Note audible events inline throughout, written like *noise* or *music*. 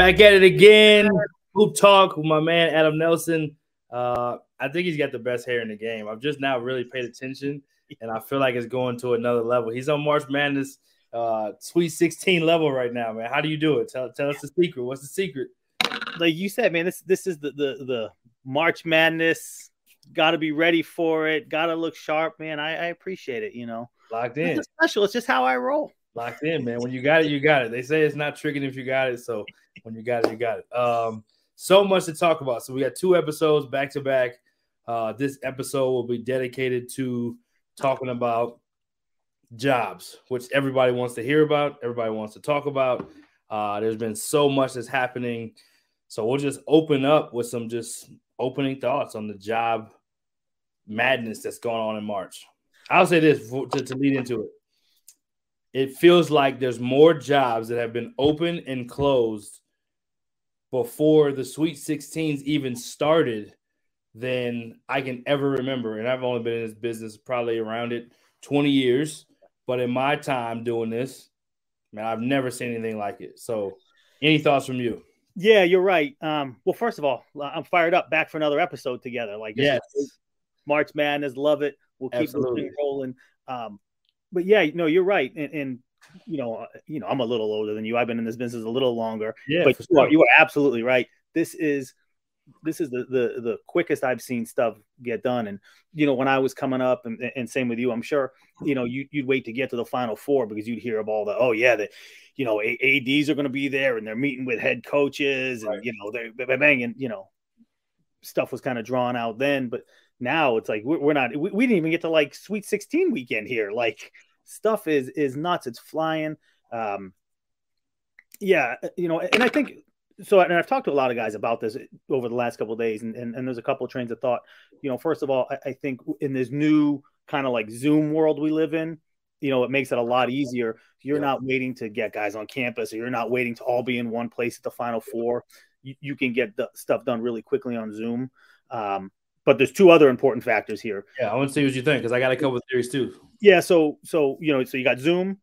Back at it again. Hoop talk with my man Adam Nelson. Uh, I think he's got the best hair in the game. I've just now really paid attention, and I feel like it's going to another level. He's on March Madness, uh, Sweet 16 level right now, man. How do you do it? Tell, tell us the secret. What's the secret? Like you said, man, this this is the the, the March Madness. Got to be ready for it. Got to look sharp, man. I, I appreciate it. You know, locked in. It's special. It's just how I roll. Locked in, man. When you got it, you got it. They say it's not tricking if you got it. So when you got it, you got it. Um, so much to talk about. So we got two episodes back to back. Uh, this episode will be dedicated to talking about jobs, which everybody wants to hear about, everybody wants to talk about. Uh, there's been so much that's happening. So we'll just open up with some just opening thoughts on the job madness that's going on in March. I'll say this for, to, to lead into it it feels like there's more jobs that have been open and closed before the Sweet 16s even started than I can ever remember. And I've only been in this business probably around it 20 years. But in my time doing this, man, I've never seen anything like it. So, any thoughts from you? Yeah, you're right. Um, well, first of all, I'm fired up back for another episode together. Like, yes. March Madness, love it. We'll keep rolling. Um, but yeah, no, you're right, and, and you know, uh, you know, I'm a little older than you. I've been in this business a little longer. Yeah, but sure. you, are, you are absolutely right. This is this is the, the the quickest I've seen stuff get done. And you know, when I was coming up, and, and same with you, I'm sure you know you, would wait to get to the final four because you'd hear of all the oh yeah, the you know ads are going to be there and they're meeting with head coaches and right. you know they're banging you know stuff was kind of drawn out then, but now it's like we're not we, we, didn't even get to like sweet 16 weekend here like stuff is is nuts. It's flying. Um yeah you know and i think so and i've talked to a lot of guys about this over the last couple days and, and, and there's a couple of trains of thought. You know first of all I, I think in this new kind of like zoom world we live in you know it makes it a lot easier. You're yeah. not waiting to get guys on campus or you're not waiting to all be in one place at the final four. You, you can get the stuff done really quickly on zoom. Um, but there's two other important factors here. Yeah, I want to see what you think because I got a couple of theories too. Yeah, so so you know, so you got Zoom,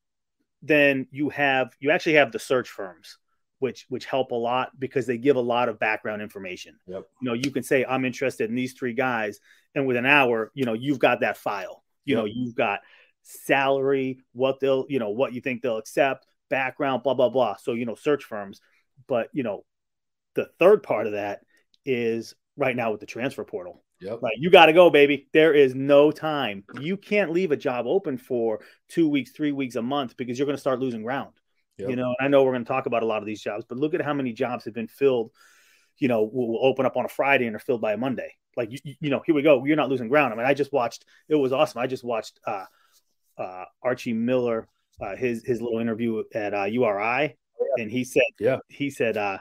then you have you actually have the search firms, which which help a lot because they give a lot of background information. Yep. You know, you can say I'm interested in these three guys, and with an hour, you know, you've got that file. You yep. know, you've got salary, what they'll, you know, what you think they'll accept, background, blah blah blah. So you know, search firms, but you know, the third part of that is right now with the transfer portal. Yep. Right. You got to go, baby. There is no time. You can't leave a job open for two weeks, three weeks, a month because you're going to start losing ground. Yep. You know, I know we're going to talk about a lot of these jobs, but look at how many jobs have been filled. You know, will we'll open up on a Friday and are filled by a Monday. Like, you, you know, here we go. You're not losing ground. I mean, I just watched, it was awesome. I just watched uh, uh, Archie Miller, uh, his, his little interview at uh, URI. And he said, yeah, he said, uh,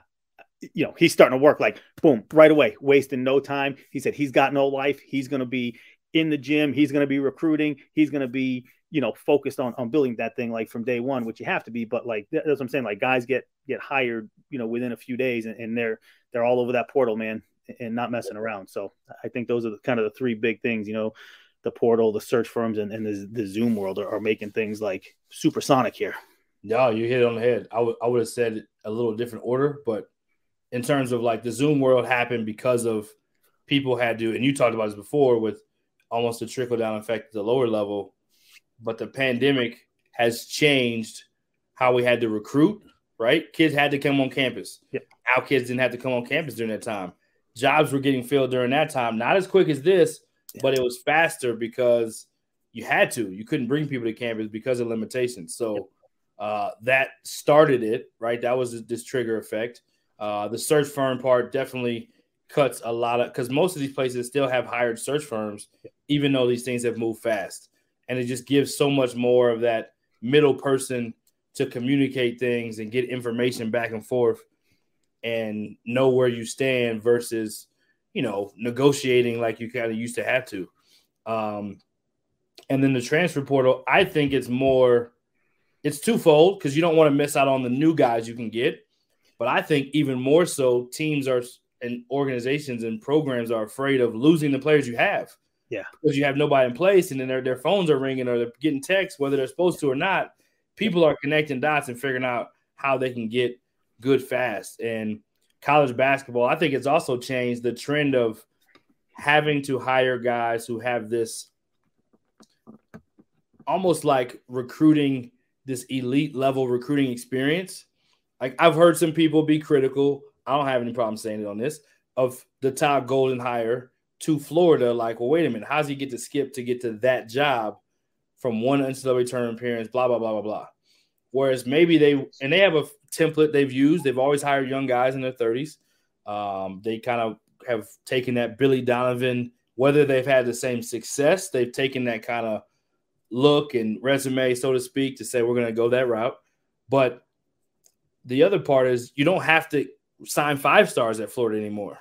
you know, he's starting to work like boom, right away, wasting no time. He said he's got no life. He's going to be in the gym. He's going to be recruiting. He's going to be, you know, focused on on building that thing like from day one, which you have to be. But like that's what I'm saying. Like guys get get hired, you know, within a few days, and, and they're they're all over that portal, man, and not messing around. So I think those are the, kind of the three big things, you know, the portal, the search firms, and, and the, the Zoom world are, are making things like supersonic here. No, you hit it on the head. I would I would have said a little different order, but in terms of like the Zoom world happened because of people had to, and you talked about this before with almost a trickle down effect at the lower level, but the pandemic has changed how we had to recruit. Right, kids had to come on campus. Yep. Our kids didn't have to come on campus during that time. Jobs were getting filled during that time, not as quick as this, yeah. but it was faster because you had to. You couldn't bring people to campus because of limitations. So. Yep uh, that started it, right? That was this trigger effect. Uh, the search firm part definitely cuts a lot of because most of these places still have hired search firms, even though these things have moved fast. And it just gives so much more of that middle person to communicate things and get information back and forth and know where you stand versus, you know, negotiating like you kind of used to have to. Um, and then the transfer portal, I think it's more it's twofold because you don't want to miss out on the new guys you can get. But I think even more so, teams are and organizations and programs are afraid of losing the players you have. Yeah. Because you have nobody in place and then their, their phones are ringing or they're getting texts, whether they're supposed to or not. People are connecting dots and figuring out how they can get good fast. And college basketball, I think it's also changed the trend of having to hire guys who have this almost like recruiting this elite level recruiting experience. Like I've heard some people be critical. I don't have any problem saying it on this of the Todd Golden hire to Florida. Like, well, wait a minute, how does he get to skip to get to that job from one NCAA tournament appearance? Blah blah blah blah blah. Whereas maybe they and they have a template they've used. They've always hired young guys in their thirties. Um, they kind of have taken that Billy Donovan. Whether they've had the same success, they've taken that kind of look and resume, so to speak, to say we're going to go that route. But the other part is you don't have to sign five stars at Florida anymore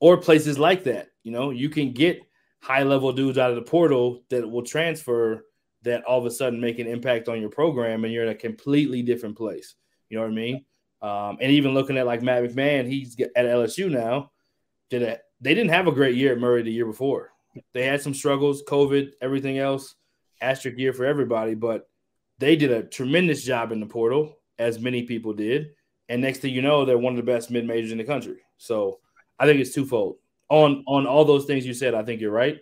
or places like that. You know, you can get high level dudes out of the portal that will transfer that all of a sudden make an impact on your program and you're in a completely different place. You know what I mean? Um, and even looking at like Matt McMahon, he's at LSU now. Did a, they didn't have a great year at Murray the year before. They had some struggles, COVID, everything else asterisk year for everybody, but they did a tremendous job in the portal, as many people did. And next thing you know, they're one of the best mid majors in the country. So I think it's twofold. On on all those things you said, I think you're right.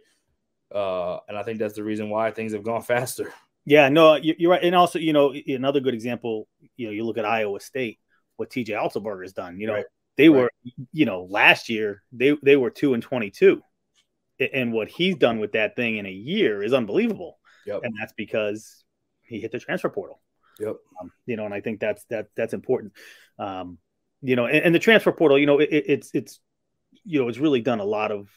Uh, and I think that's the reason why things have gone *laughs* faster. Yeah, no, you're right. And also, you know, another good example, you know, you look at Iowa State, what TJ Otzelberger has done. You know, right. they right. were, you know, last year they they were two and twenty two, and what he's done with that thing in a year is unbelievable. Yep. And that's because he hit the transfer portal. Yep. Um, you know, and I think that's that that's important. Um, you know, and, and the transfer portal, you know, it, it's it's you know, it's really done a lot of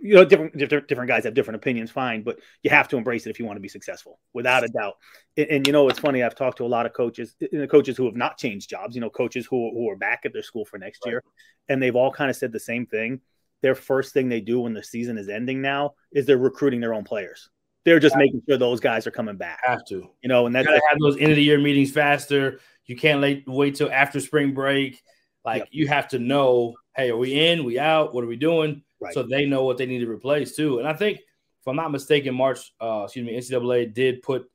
you know, different, different different guys have different opinions, fine, but you have to embrace it if you want to be successful, without a doubt. And, and you know, it's funny. I've talked to a lot of coaches, the coaches who have not changed jobs. You know, coaches who who are back at their school for next right. year, and they've all kind of said the same thing. Their first thing they do when the season is ending now is they're recruiting their own players. They're just making sure those guys are coming back. Have to, you know, and that's you gotta have those end of the year meetings faster. You can't wait wait till after spring break. Like yep. you have to know, hey, are we in? We out? What are we doing? Right. So they know what they need to replace too. And I think, if I'm not mistaken, March, uh, excuse me, NCAA did put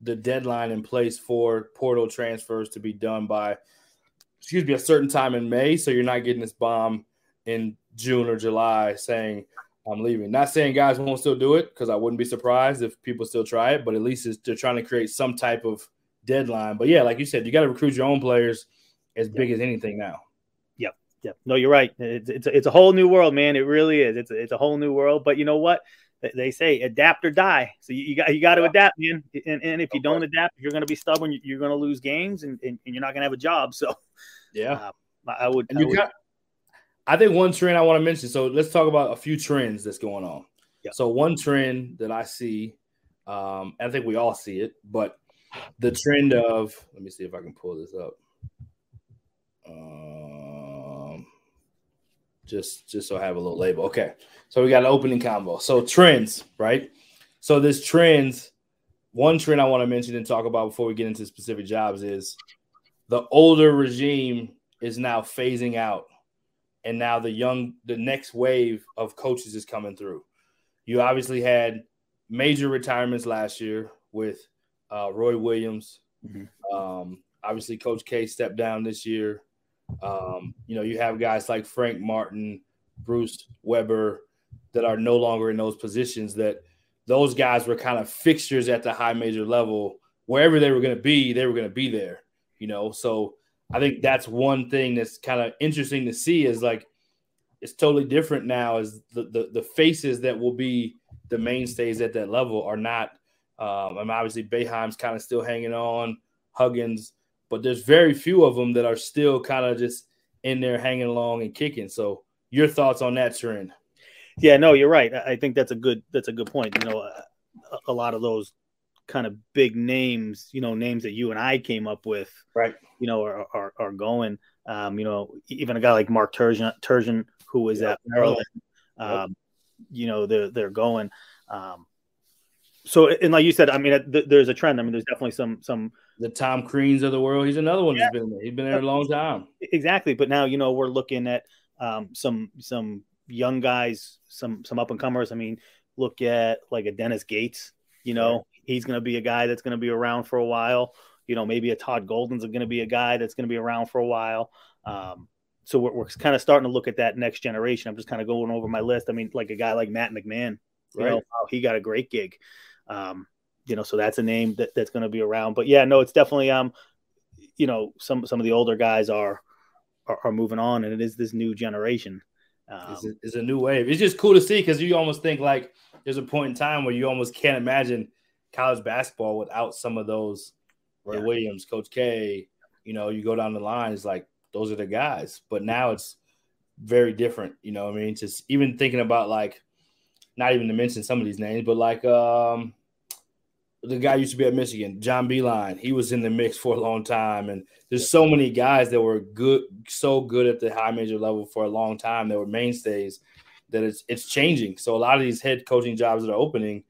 the deadline in place for portal transfers to be done by, excuse me, a certain time in May. So you're not getting this bomb in June or July saying I'm leaving. Not saying guys won't still do it because I wouldn't be surprised if people still try it, but at least they're trying to create some type of deadline. But yeah, like you said, you got to recruit your own players as yep. big as anything now. Yep. Yep. No, you're right. It's, it's, it's a whole new world, man. It really is. It's a, it's a whole new world. But you know what? They say adapt or die. So you, you got you got to yeah. adapt, man. And, and if you don't adapt, you're going to be stubborn, you're going to lose games, and, and, and, you're not going to have a job. So yeah, uh, I would. And I you would, got I think one trend I want to mention. So let's talk about a few trends that's going on. Yeah. So one trend that I see, um, I think we all see it, but the trend of let me see if I can pull this up. Uh, Just just so I have a little label. Okay. So we got an opening combo. So trends, right? So this trends, one trend I want to mention and talk about before we get into specific jobs is the older regime is now phasing out. And now the young, the next wave of coaches is coming through. You obviously had major retirements last year with uh, Roy Williams. Mm-hmm. Um, obviously, Coach K stepped down this year. Um, you know, you have guys like Frank Martin, Bruce Weber that are no longer in those positions that those guys were kind of fixtures at the high major level. Wherever they were going to be, they were going to be there, you know. So I think that's one thing that's kind of interesting to see is like it's totally different now is the, the, the faces that will be the mainstays at that level are not um, I'm obviously Boeheim's kind of still hanging on, Huggins, but there's very few of them that are still kind of just in there hanging along and kicking. So your thoughts on that trend? Yeah, no, you're right. I think that's a good that's a good point. You know, a, a lot of those kind of big names, you know, names that you and I came up with, right? You know, are are, are going. Um, you know, even a guy like Mark Turgeon, Turgeon who was yep. at Maryland, um, yep. you know, they're they're going. Um, so, and like you said, I mean, th- there's a trend. I mean, there's definitely some some the Tom Creans of the world. He's another one yeah. has been there. He's been there a long time. Exactly, but now you know we're looking at um, some some young guys, some some up and comers. I mean, look at like a Dennis Gates. You know, he's going to be a guy that's going to be around for a while. You know, maybe a Todd Golden's going to be a guy that's going to be around for a while. Um, so we're, we're kind of starting to look at that next generation. I'm just kind of going over my list. I mean, like a guy like Matt McMahon, you right. know, he got a great gig. Um, you know, so that's a name that, that's going to be around. But yeah, no, it's definitely um, you know, some some of the older guys are are, are moving on, and it is this new generation. Um, it's, a, it's a new wave. It's just cool to see because you almost think like there's a point in time where you almost can't imagine college basketball without some of those. Roy yeah. Williams, Coach K. You know, you go down the line, it's like those are the guys. But now it's very different. You know, I mean, just even thinking about like, not even to mention some of these names, but like um the guy used to be at Michigan, John Beilein. He was in the mix for a long time, and there's so many guys that were good, so good at the high major level for a long time. That were mainstays. That it's it's changing. So a lot of these head coaching jobs that are opening,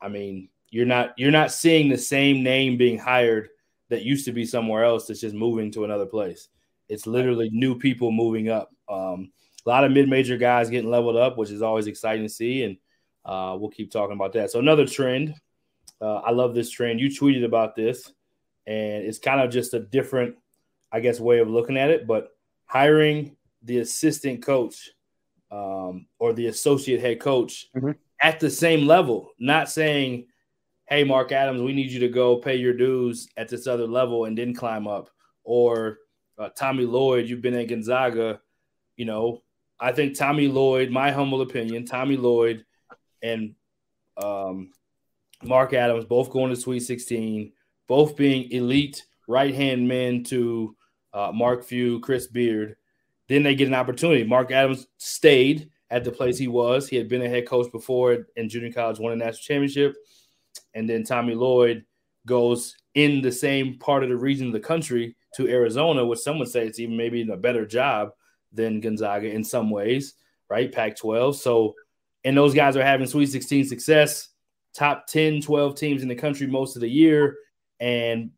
I mean, you're not you're not seeing the same name being hired that used to be somewhere else. That's just moving to another place. It's literally new people moving up. Um, a lot of mid-major guys getting leveled up, which is always exciting to see, and uh, we'll keep talking about that. So another trend uh, I love this trend. You tweeted about this, and it's kind of just a different, I guess, way of looking at it. But hiring the assistant coach um, or the associate head coach mm-hmm. at the same level, not saying, "Hey, Mark Adams, we need you to go pay your dues at this other level and then climb up," or uh, Tommy Lloyd, you've been at Gonzaga. You know, I think Tommy Lloyd, my humble opinion, Tommy Lloyd and um, Mark Adams, both going to Sweet 16, both being elite right hand men to uh, Mark Few, Chris Beard. Then they get an opportunity. Mark Adams stayed at the place he was. He had been a head coach before in junior college, won a national championship. And then Tommy Lloyd goes in the same part of the region of the country to Arizona, which some would say it's even maybe a better job than Gonzaga in some ways, right? Pac 12. So, and those guys are having Sweet 16 success top 10, 12 teams in the country most of the year. And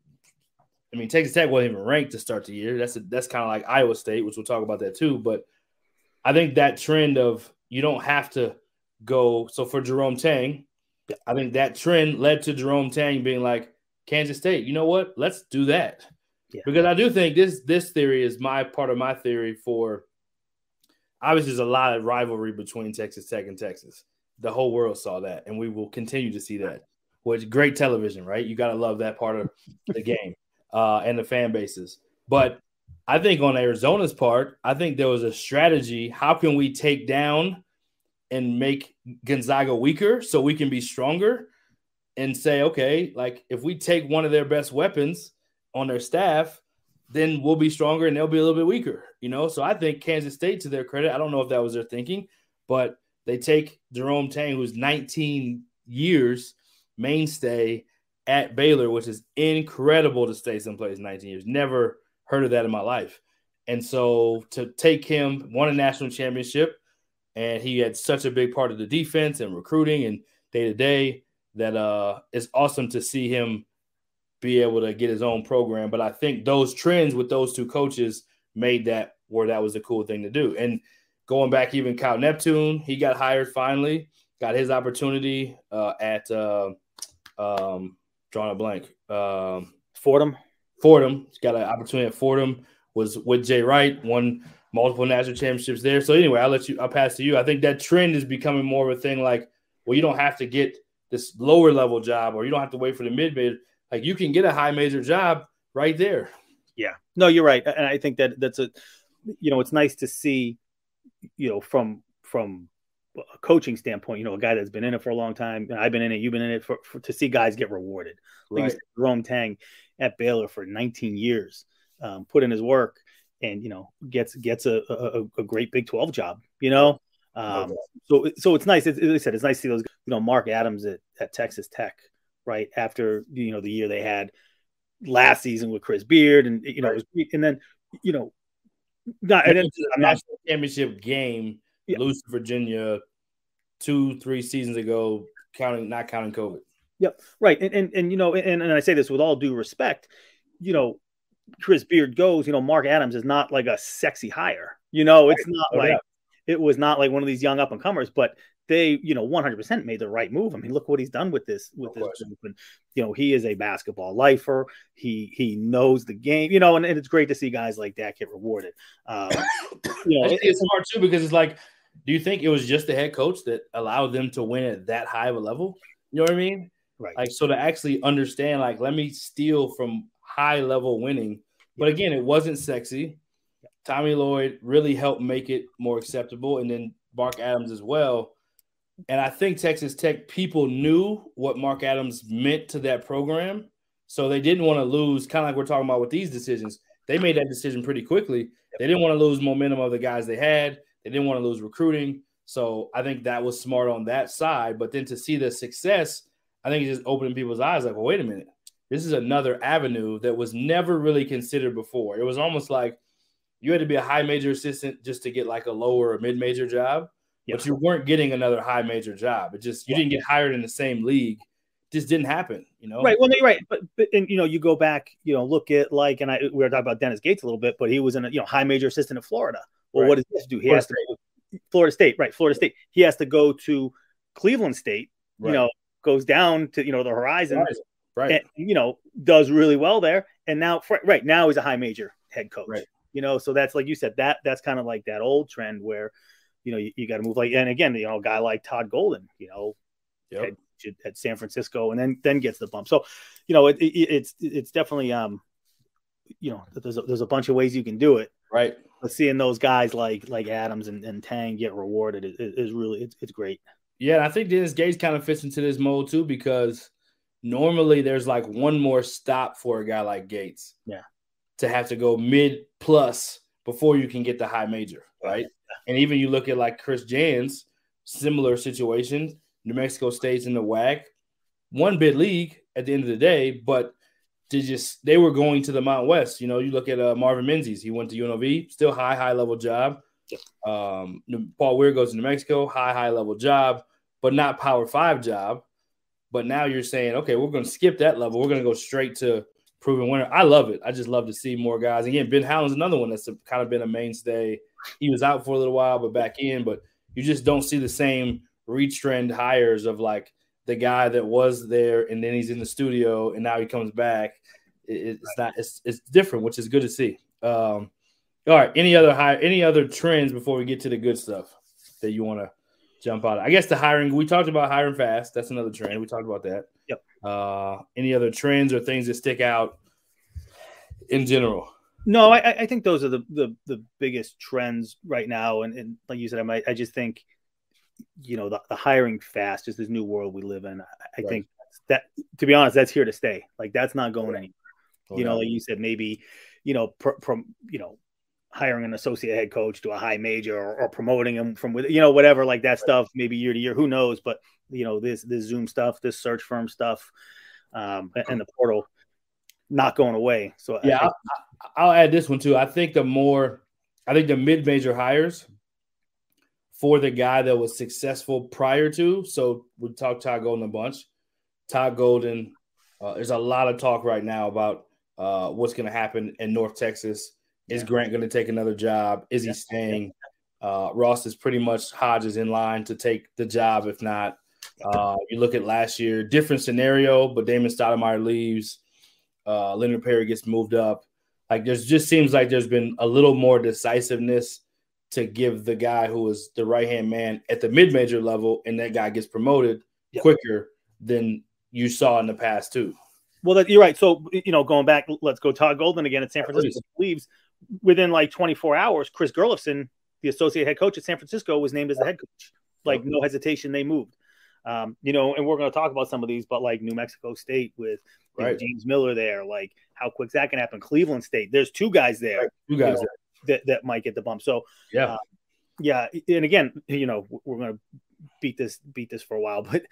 I mean, Texas Tech wasn't even ranked to start the year. That's a, that's kind of like Iowa State, which we'll talk about that too. But I think that trend of you don't have to go. So for Jerome Tang, I think that trend led to Jerome Tang being like Kansas State. You know what? Let's do that. Yeah. Because I do think this this theory is my part of my theory for obviously there's a lot of rivalry between Texas Tech and Texas the whole world saw that, and we will continue to see that. Which great television, right? You got to love that part of the game uh, and the fan bases. But I think on Arizona's part, I think there was a strategy. How can we take down and make Gonzaga weaker so we can be stronger? And say, okay, like if we take one of their best weapons on their staff, then we'll be stronger and they'll be a little bit weaker, you know. So I think Kansas State, to their credit, I don't know if that was their thinking, but they take Jerome Tang, who's 19 years mainstay at Baylor, which is incredible to stay someplace 19 years. Never heard of that in my life. And so to take him, won a national championship, and he had such a big part of the defense and recruiting and day to day that uh, it's awesome to see him be able to get his own program. But I think those trends with those two coaches made that where that was a cool thing to do. And going back, even Kyle Neptune, he got hired finally, got his opportunity uh, at uh, um, drawing a blank. Um, Fordham. Fordham. He's got an opportunity at Fordham. Was with Jay Wright, won multiple national championships there. So anyway, I'll let you. I'll pass to you. I think that trend is becoming more of a thing. Like, well, you don't have to get this lower level job, or you don't have to wait for the mid mid. Like, you can get a high major job right there. Yeah. No, you're right, and I think that that's a. You know, it's nice to see. You know, from from a coaching standpoint, you know, a guy that's been in it for a long time. I've been in it. You've been in it for, for to see guys get rewarded. Like right. Jerome Tang at Baylor for 19 years, um, put in his work, and you know gets gets a, a, a great Big 12 job. You know, um, so so it's nice. It's, like I said, it's nice to see those. You know, Mark Adams at, at Texas Tech, right after you know the year they had last season with Chris Beard, and you know, right. was, and then you know, not and then, a national championship game, yeah. lose to Virginia two three seasons ago, counting not counting COVID. Yep, right, and and, and you know, and, and I say this with all due respect, you know, Chris Beard goes, you know, Mark Adams is not like a sexy hire. You know, it's not oh, like yeah. it was not like one of these young up and comers, but they, you know, 100% made the right move. I mean, look what he's done with this with of this group. And you know, he is a basketball lifer. He he knows the game, you know, and, and it's great to see guys like that get rewarded. Um, *coughs* you know, it's hard too because it's like, do you think it was just the head coach that allowed them to win at that high of a level? You know what I mean? Right. Like so to actually understand, like, let me steal from high level winning. But again, it wasn't sexy. Tommy Lloyd really helped make it more acceptable, and then Mark Adams as well. And I think Texas Tech people knew what Mark Adams meant to that program. So they didn't want to lose, kind of like we're talking about with these decisions. They made that decision pretty quickly. They didn't want to lose momentum of the guys they had. They didn't want to lose recruiting. So I think that was smart on that side. But then to see the success, I think it's just opening people's eyes like, well, wait a minute this is another avenue that was never really considered before. It was almost like you had to be a high major assistant just to get like a lower or mid major job, but you weren't getting another high major job. It just you didn't get hired in the same league. It just didn't happen, you know. Right. Well, you're right, but, but and you know, you go back, you know, look at like, and I we were talking about Dennis Gates a little bit, but he was in a you know high major assistant in Florida. Well, right. what does he have to do? He Florida has to go, Florida State, right? Florida State. He has to go to Cleveland State. Right. You know, goes down to you know the horizon. horizon right? And, you know, does really well there. And now, right now, he's a high major head coach. Right. You know, so that's like you said, that that's kind of like that old trend where, you know, you, you got to move like, and again, you know, a guy like Todd Golden, you know, yep. at, at, San Francisco, and then then gets the bump. So, you know, it, it, it's it's definitely um, you know, there's a, there's a bunch of ways you can do it. Right. But seeing those guys like like Adams and, and Tang get rewarded is, is really it's, it's great. Yeah, I think Dennis Gates kind of fits into this mold too because normally there's like one more stop for a guy like Gates. Yeah. To have to go mid plus before you can get the high major, right? Yeah. And even you look at like Chris Jans, similar situation. New Mexico State's in the WAC, one bid league at the end of the day, but to just they were going to the Mount West. You know, you look at uh, Marvin Menzies, he went to UNLV, still high, high level job. Um, Paul Weir goes to New Mexico, high, high level job, but not Power Five job. But now you're saying, okay, we're going to skip that level. We're going to go straight to proven winner. I love it. I just love to see more guys. Again, Ben Howland's another one that's kind of been a mainstay. He was out for a little while, but back in. But you just don't see the same reach trend hires of like the guy that was there and then he's in the studio and now he comes back. it's not. It's it's different, which is good to see. Um, all right. Any other high? Any other trends before we get to the good stuff that you want to jump out. I guess the hiring we talked about hiring fast. That's another trend. We talked about that. Yep. Uh, any other trends or things that stick out in general? No, I, I think those are the, the, the biggest trends right now. And, and like you said, I might, I just think, you know, the, the hiring fast, just this new world we live in. I, I right. think that, to be honest, that's here to stay. Like that's not going anywhere. Oh, you know, like you said, maybe, you know, from, you know, hiring an associate head coach to a high major or, or promoting him from with you know whatever like that stuff maybe year to year who knows but you know this this zoom stuff this search firm stuff um and the portal not going away. So yeah, I, I'll, I'll add this one too. I think the more, I think the mid major hires for the guy that was successful prior to. So we talked Todd Golden a bunch. Todd Golden, uh, there's a lot of talk right now about uh, what's going to happen in North Texas. Is yeah. Grant going to take another job? Is he staying? Uh, Ross is pretty much Hodges in line to take the job. If not, uh, you look at last year, different scenario, but Damon Stoudemire leaves. Uh, Leonard Perry gets moved up. Like there's just seems like there's been a little more decisiveness to give the guy who was the right hand man at the mid major level, and that guy gets promoted yep. quicker than you saw in the past too. Well, that, you're right. So you know, going back, let's go Todd Golden again at San Francisco. Leaves within like 24 hours. Chris Gerlufsen, the associate head coach at San Francisco, was named as the head coach. Like no hesitation, they moved. Um, you know, and we're going to talk about some of these, but like New Mexico State with right. James Miller there, like how quick that can happen. Cleveland State, there's two guys there. Right. Two guys you know, that, that might get the bump. So yeah, uh, yeah, and again, you know, we're going to beat this beat this for a while, *laughs* but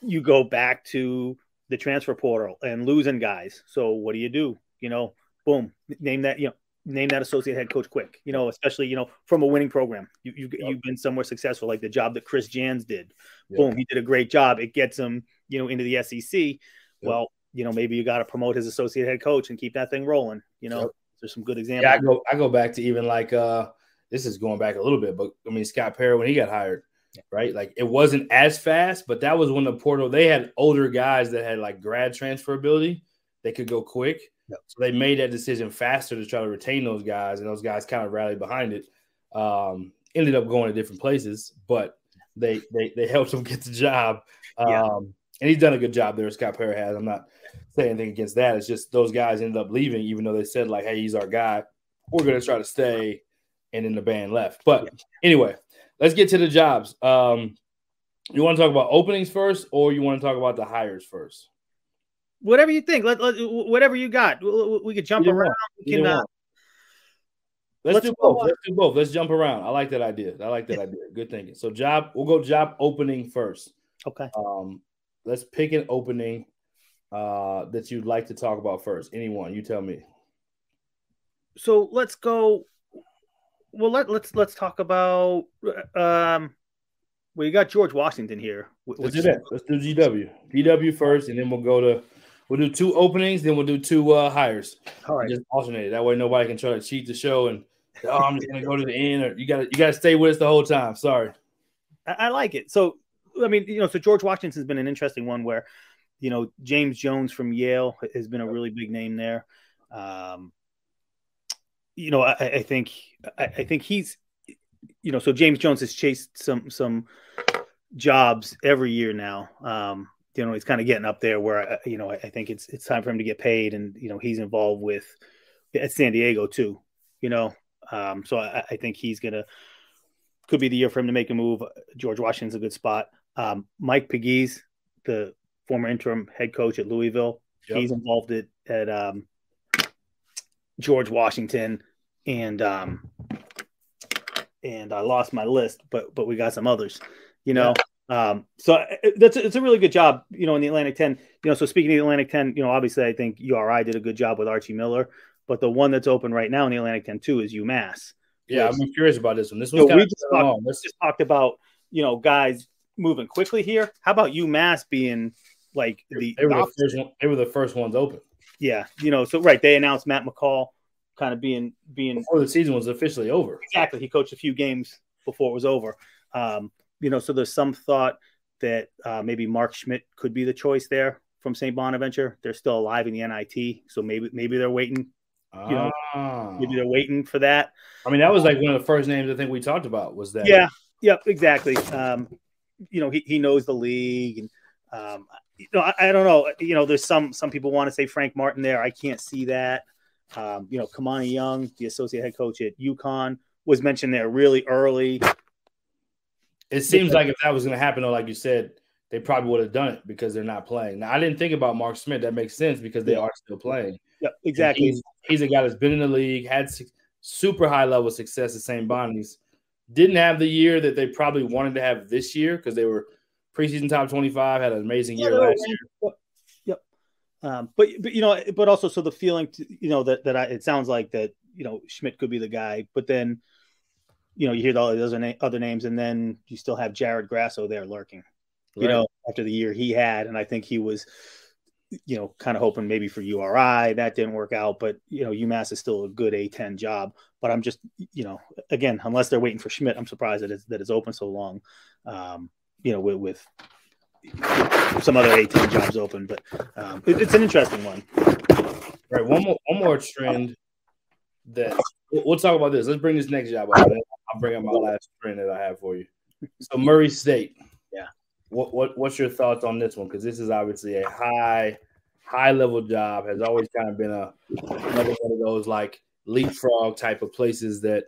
you go back to the transfer portal and losing guys. So what do you do? You know, boom, name that you know name that associate head coach quick. You know, especially you know from a winning program. You, you yep. you've been somewhere successful, like the job that Chris Jans did. Yep. Boom, he did a great job. It gets him you know into the SEC. Yep. Well, you know maybe you got to promote his associate head coach and keep that thing rolling. You know, there's some good examples. Yeah, I go I go back to even like uh this is going back a little bit, but I mean Scott Perry when he got hired, right? Like it wasn't as fast, but that was when the portal they had older guys that had like grad transfer ability. They could go quick. Yep. So they made that decision faster to try to retain those guys, and those guys kind of rallied behind it. Um, ended up going to different places, but they they they *laughs* helped him get the job. Um, yeah. and he's done a good job there. Scott Perry has. I'm not saying anything against that. It's just those guys ended up leaving, even though they said like, "Hey, he's our guy. We're going to try to stay," and then the band left. But anyway, let's get to the jobs. Um, you want to talk about openings first, or you want to talk about the hires first? Whatever you think. Let, let whatever you got. We, we could jump Either around. We can, uh, let's, let's, do both. On. Let's do both. Let's jump around. I like that idea. I like that idea. Good thinking. So job, we'll go job opening first. Okay. Um, let's pick an opening uh, that you'd like to talk about first. Anyone, you tell me. So let's go. Well, let, let's let's talk about. Um, well, you got George Washington here. Let's do that. Let's do GW. GW first, and then we'll go to. We'll do two openings, then we'll do two uh, hires. All right. Just alternate. That way, nobody can try to cheat the show and oh, I'm just gonna go to the end. Or you got to you got to stay with us the whole time. Sorry. I, I like it. So I mean, you know, so George Washington's been an interesting one where you know, James Jones from Yale has been a really big name there. Um, you know, I, I think I, I, think he's, you know, so James Jones has chased some some jobs every year now. Um, you know, he's kind of getting up there where you know I, I think it's it's time for him to get paid, and you know he's involved with at San Diego too. You know, um, so I, I think he's gonna could be the year for him to make a move. George Washington's a good spot. Um, Mike Pegues, the former interim head coach at Louisville. Yep. He's involved at, at um, George Washington, and um, and I lost my list, but but we got some others, you know. Yeah. Um, so uh, that's it's a really good job, you know, in the Atlantic Ten. You know, so speaking of the Atlantic Ten, you know, obviously I think URI did a good job with Archie Miller, but the one that's open right now in the Atlantic Ten too is UMass. Yeah, I'm curious about this one. This was we just talked, just talked about you know guys moving quickly here. How about UMass being like the they were the, first one, they were the first ones open. Yeah, you know, so right, they announced Matt McCall kind of being being before the season was officially over. Exactly, he coached a few games before it was over. Um, you know, so there's some thought that uh, maybe Mark Schmidt could be the choice there from St. Bonaventure. They're still alive in the NIT, so maybe maybe they're waiting. You know, oh. maybe they're waiting for that. I mean, that was like one of the first names I think we talked about was that. Yeah. Yep. Exactly. Um, you know, he, he knows the league and um, you know, I, I, don't know. You know, there's some some people want to say Frank Martin there. I can't see that. Um, you know, Kimani Young, the associate head coach at UConn, was mentioned there really early. It seems like if that was going to happen, though, like you said, they probably would have done it because they're not playing. Now, I didn't think about Mark Schmidt. That makes sense because they yeah. are still playing. Yeah, exactly. He's, he's, a guy that's been in the league, had super high level success at St. Bonnie's. Didn't have the year that they probably wanted to have this year because they were preseason top 25, had an amazing year last year. Yep. Um, but but you know, but also so the feeling, to, you know, that that I, it sounds like that you know Schmidt could be the guy, but then you know you hear all those other names, and then you still have Jared Grasso there lurking. You right. know, after the year he had, and I think he was, you know, kind of hoping maybe for URI that didn't work out, but you know UMass is still a good A10 job. But I'm just, you know, again, unless they're waiting for Schmidt, I'm surprised that it's that it's open so long. Um, you know, with, with some other A10 jobs open, but um, it, it's an interesting one. Right. One more, one more trend that we'll talk about this. Let's bring this next job up. I'll bring up my last trend that I have for you. So Murray State. Yeah. What what what's your thoughts on this one? Because this is obviously a high high level job. Has always kind of been a another one of those like leapfrog type of places that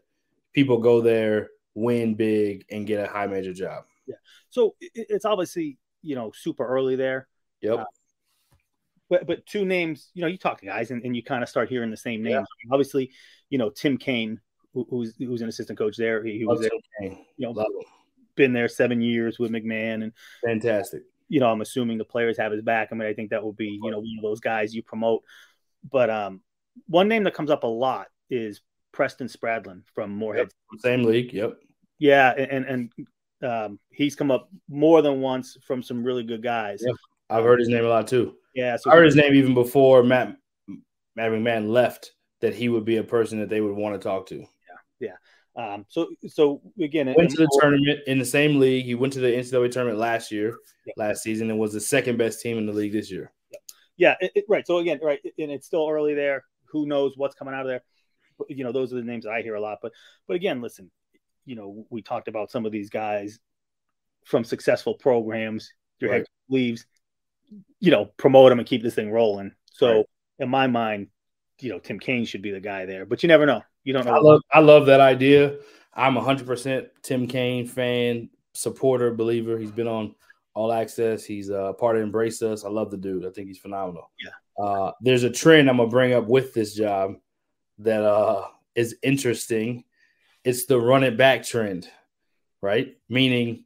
people go there, win big, and get a high major job. Yeah. So it's obviously you know super early there. Yep. Uh, but but two names, you know, you talk to guys and, and you kind of start hearing the same names. Yeah. Obviously, you know, Tim Kaine, who, who's who's an assistant coach there. He, he was there, you know, been there seven years with McMahon and fantastic. You know, I'm assuming the players have his back. I mean, I think that will be, you know, one of those guys you promote. But um, one name that comes up a lot is Preston Spradlin from Morehead. Yep. Same league. Yep. Yeah, and and um, he's come up more than once from some really good guys. Yep. I've heard his name a lot too. Yeah, so I heard his name even before Matt Matt McMahon left. That he would be a person that they would want to talk to. Yeah, yeah. Um, so so again, went to the tournament in the same league. He went to the NCAA tournament last year, yeah. last season, and was the second best team in the league this year. Yeah, it, it, right. So again, right, and it's still early there. Who knows what's coming out of there? You know, those are the names that I hear a lot. But but again, listen, you know, we talked about some of these guys from successful programs. Your right. head leaves, you know, promote them and keep this thing rolling. So right. in my mind, you know, Tim Kaine should be the guy there, but you never know. You don't know. I love, I love that idea. I'm 100% Tim Kaine fan, supporter, believer. He's been on All Access. He's a uh, part of Embrace Us. I love the dude. I think he's phenomenal. Yeah. Uh, there's a trend I'm gonna bring up with this job that uh, is interesting. It's the run it back trend, right? Meaning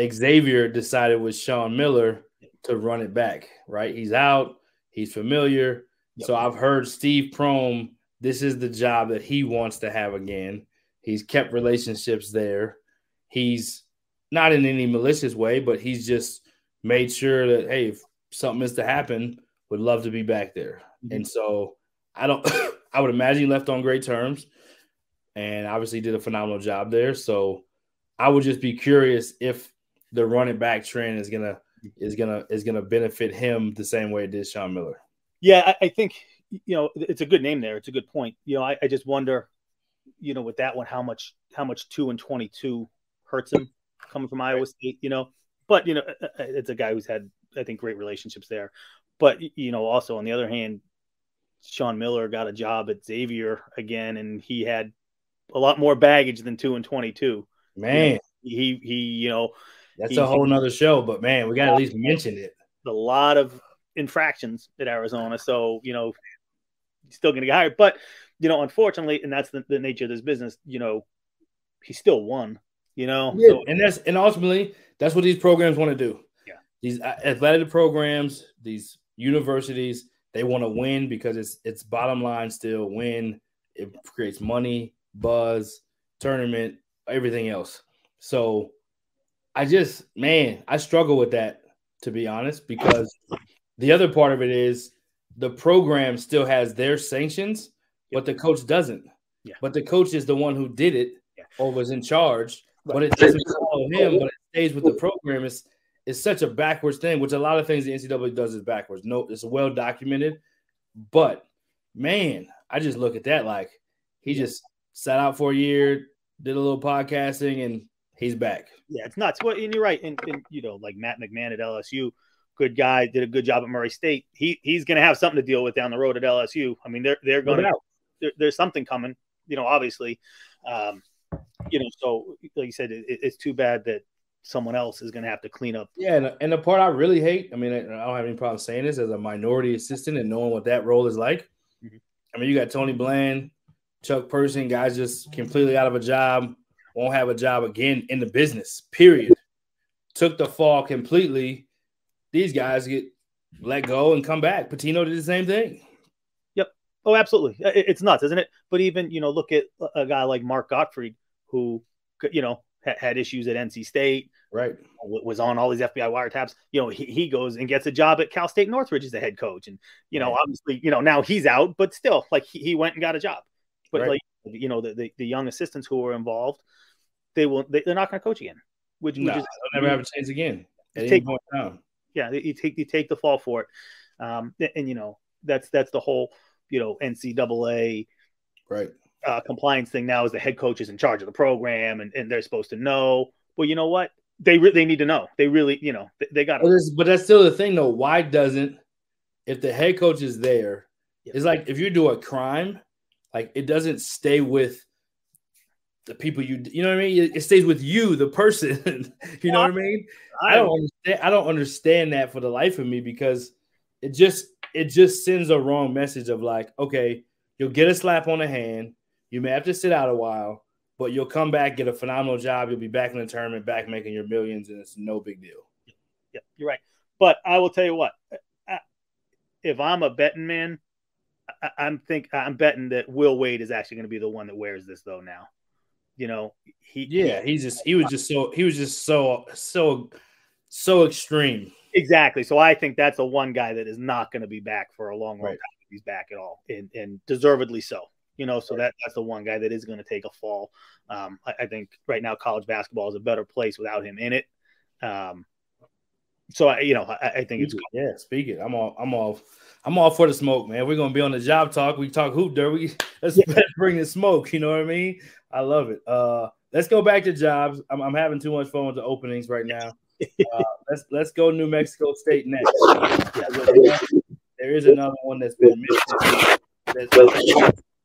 Xavier decided with Sean Miller to run it back, right? He's out, he's familiar. Yep. So I've heard Steve Prohm, this is the job that he wants to have again. He's kept relationships there. He's not in any malicious way, but he's just made sure that, hey, if something is to happen, would love to be back there. Mm-hmm. And so I don't, *coughs* I would imagine he left on great terms and obviously did a phenomenal job there. So I would just be curious if the running back trend is gonna is gonna is gonna benefit him the same way it did Sean Miller. Yeah, I, I think you know it's a good name there. It's a good point. You know, I, I just wonder, you know, with that one, how much how much two and twenty two hurts him coming from Iowa State. You know, but you know, uh, uh, uh, it's a guy who's had I think great relationships there. But you know, also on the other hand, Sean Miller got a job at Xavier again, and he had a lot more baggage than two and twenty two. Man, you know, he he, you know, that's he, a whole nother show, but man, we got to at least mention it. A lot of infractions at Arizona, so you know, still going to get hired. But you know, unfortunately, and that's the, the, nature of this business. You know, he still won. You know, yeah, so, and that's and ultimately that's what these programs want to do. Yeah, these athletic programs, these universities, they want to win because it's it's bottom line still win. It creates money, buzz, tournament, everything else. So I just, man, I struggle with that to be honest, because the other part of it is the program still has their sanctions, but the coach doesn't. Yeah. But the coach is the one who did it yeah. or was in charge, right. but it doesn't follow him, but it stays with the program. It's it's such a backwards thing, which a lot of things the NCAA does is backwards. No, it's well documented, but man, I just look at that like he just sat out for a year, did a little podcasting, and he's back. Yeah, it's nuts. Well, and you're right. And, and, you know, like Matt McMahon at LSU, good guy, did a good job at Murray State. He he's going to have something to deal with down the road at LSU. I mean, they're they're going to there, there's something coming. You know, obviously, um, you know. So, like you said, it, it's too bad that someone else is going to have to clean up. Yeah, and, and the part I really hate, I mean, I don't have any problem saying this as a minority assistant and knowing what that role is like. Mm-hmm. I mean, you got Tony Bland, Chuck Person, guys just completely out of a job won't have a job again in the business, period. Took the fall completely. These guys get let go and come back. Pitino did the same thing. Yep. Oh, absolutely. It's nuts, isn't it? But even you know, look at a guy like Mark Gottfried, who you know had issues at NC State, right? Was on all these FBI wiretaps. You know, he, he goes and gets a job at Cal State Northridge as the head coach, and you know, right. obviously, you know, now he's out, but still, like he, he went and got a job. But right. like you know, the, the, the young assistants who were involved, they will they, are not going to coach again. Which, no, which is, they'll never have a chance again. At take, Yeah, you take you take the fall for it, um, and, and you know that's that's the whole you know NCAA right uh, compliance thing now is the head coach is in charge of the program and, and they're supposed to know. Well, you know what? They re- they need to know. They really, you know, they, they got. But, but that's still the thing, though. Why doesn't if the head coach is there? It's like if you do a crime, like it doesn't stay with the people you you know what I mean. It, it stays with you, the person. *laughs* you know what I mean? I don't understand. I don't understand that for the life of me because it just it just sends a wrong message of like, okay, you'll get a slap on the hand you may have to sit out a while, but you'll come back, get a phenomenal job. You'll be back in the tournament, back making your millions, and it's no big deal. Yeah, you're right. But I will tell you what, if I'm a betting man, I'm think I'm betting that Will Wade is actually going to be the one that wears this though. Now, you know, he yeah, he just he was just so he was just so so so extreme. Exactly. So I think that's the one guy that is not going to be back for a long, long right. time. He's back at all, and, and deservedly so you know, so that that's the one guy that is going to take a fall. Um, I, I, think right now college basketball is a better place without him in it. Um, so I, you know, I, I think it's yeah. Speak it. I'm all. I'm all. I'm all for the smoke, man. We're gonna be on the job talk. We talk hoop dirt. We *laughs* let's, yeah. let's *laughs* bring the smoke. You know what I mean? I love it. Uh, let's go back to jobs. I'm, I'm having too much fun with the openings right now. Uh, let's let's go New Mexico State next. there is another one that's been missed. That's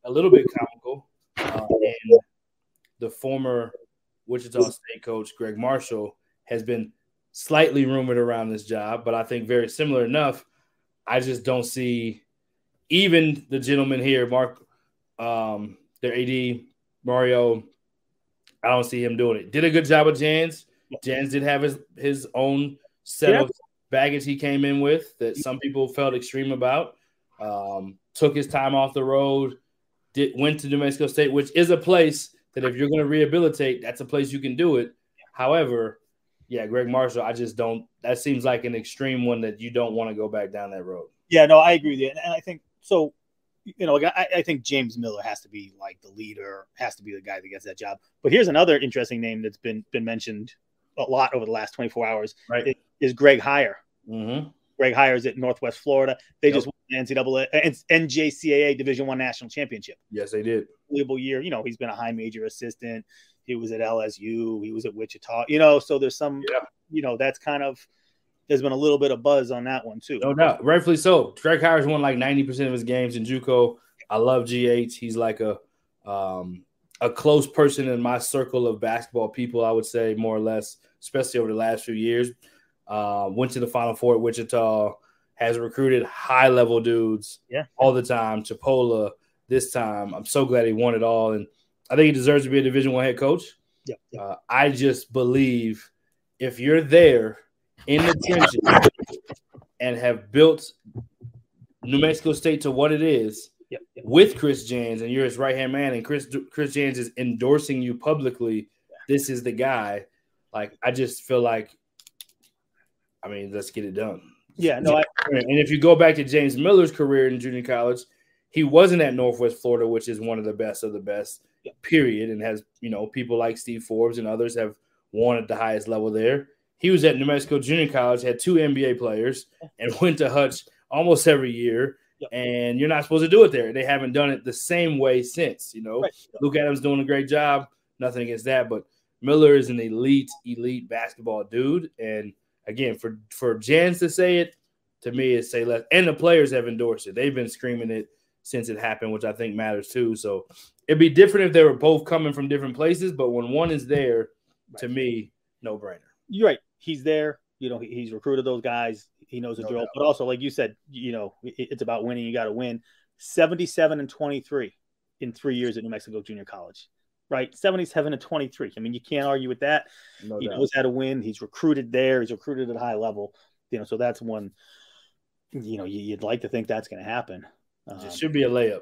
a little bit comical. Uh, and the former Wichita State coach, Gregg Marshall, has been slightly rumored around this job, but I think very similar enough. I just don't see even the gentleman here, Mark, um, their AD, Mario. I don't see him doing it. Did a good job with Jans. Jans did have his, his own set of baggage he came in with that some people felt extreme about. Um, took his time off the road, did went to New Mexico State, which is a place that if you're going to rehabilitate, that's a place you can do it. However, yeah, Gregg Marshall, I just don't. That seems like an extreme one that you don't want to go back down that road. Yeah, no, I agree with you, and I think so. You know, I, I think James Miller has to be like the leader, has to be the guy that gets that job. But here's another interesting name that's been been mentioned a lot over the last 24 hours. Right, is Greg Heiar. Mm-hmm. Greg Heiar's at Northwest Florida. They yep. just won the NCAA NJCAA Division One national championship. Yes, they did. Unbelievable year. You know, he's been a high major assistant. He was at LSU. He was at Wichita. You know, so there's some. Yeah. You know, that's kind of. There's been a little bit of buzz on that one too. No doubt, rightfully so. Greg Heiar's won like 90 percent of his games in JUCO. I love GH. He's like a um, a close person in my circle of basketball people. I would say more or less, especially over the last few years. Uh, went to the Final Four at Wichita. Has recruited high level dudes, yeah, all the time. Chipola this time. I'm so glad he won it all, and I think he deserves to be a Division One head coach. Yeah, yeah. Uh, I just believe if you're there in the trenches and have built New Mexico State to what it is yep, yep. with Chris Jans, and you're his right hand man, and Chris Chris Jans is endorsing you publicly. This is the guy. Like I just feel like I mean, let's get it done. Yeah, no. I, and if you go back to James Miller's career in junior college, he wasn't at Northwest Florida, which is one of the best of the best, period, and has you know people like Steve Forbes and others have won at the highest level there. He was at New Mexico Junior College, had two NBA players, and *laughs* went to Hutch almost every year. Yep. And you're not supposed to do it there. They haven't done it the same way since. You know, right. Luke Adams doing a great job. Nothing against that, but Miller is an elite, elite basketball dude, and again, for for Jans to say it, to me is say less. And the players have endorsed it. They've been screaming it since it happened, which I think matters too. So it'd be different if they were both coming from different places, but when one is there, right. to me, no brainer. You're right. He's there. You know, he's recruited those guys. He knows the no drill. Doubt. But also, like you said, you know, it's about winning. You got to win. 77 and 23 in three years at New Mexico Junior College right? 77 and 23. I mean, you can't argue with that. No he doubt. knows how to win. He's recruited there. He's recruited at a high level. You know, so that's one you know, you'd like to think that's going to happen. Um, it should be a layup.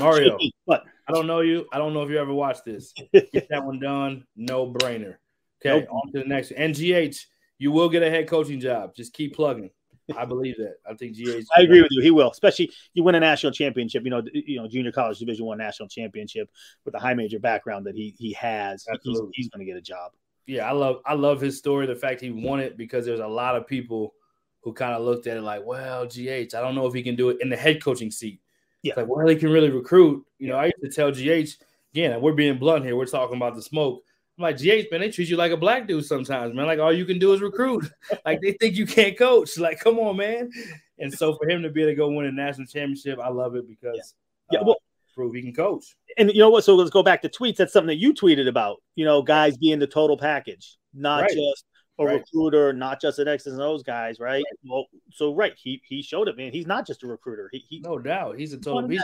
Mario, be, but I don't know you. I don't know if you ever watched this. *laughs* Get that one done. No brainer. Okay, nope. on to the next. And GH, you will get a head coaching job. Just keep plugging. I believe that. I think GH. I agree with you. He will, especially you win a national championship. You know, you know, junior college Division One national championship with the high major background that he he has. Absolutely. He's, he's going to get a job. Yeah, I love I love his story. The fact he won it because there's a lot of people who kind of looked at it like, well, GH, I don't know if he can do it in the head coaching seat. Yeah, it's like well, he can really recruit. You know, I used to tell GH again. We're being blunt here. We're talking about the smoke. I'm like, GH, man, they treat you like a black dude sometimes, man. Like all you can do is recruit. *laughs* like they think you can't coach. *laughs* Like, come on, man. And so for him to be able to go win a national championship, I love it because yeah, yeah well, uh, prove he can coach. And you know what? So let's go back to tweets. That's something that you tweeted about. You know, guys being the total package, not right. just a right. recruiter, not just an X's and O's guys, right? right? Well, so right, he he showed it, man. He's not just a recruiter. He, he no doubt, he's a total. He's,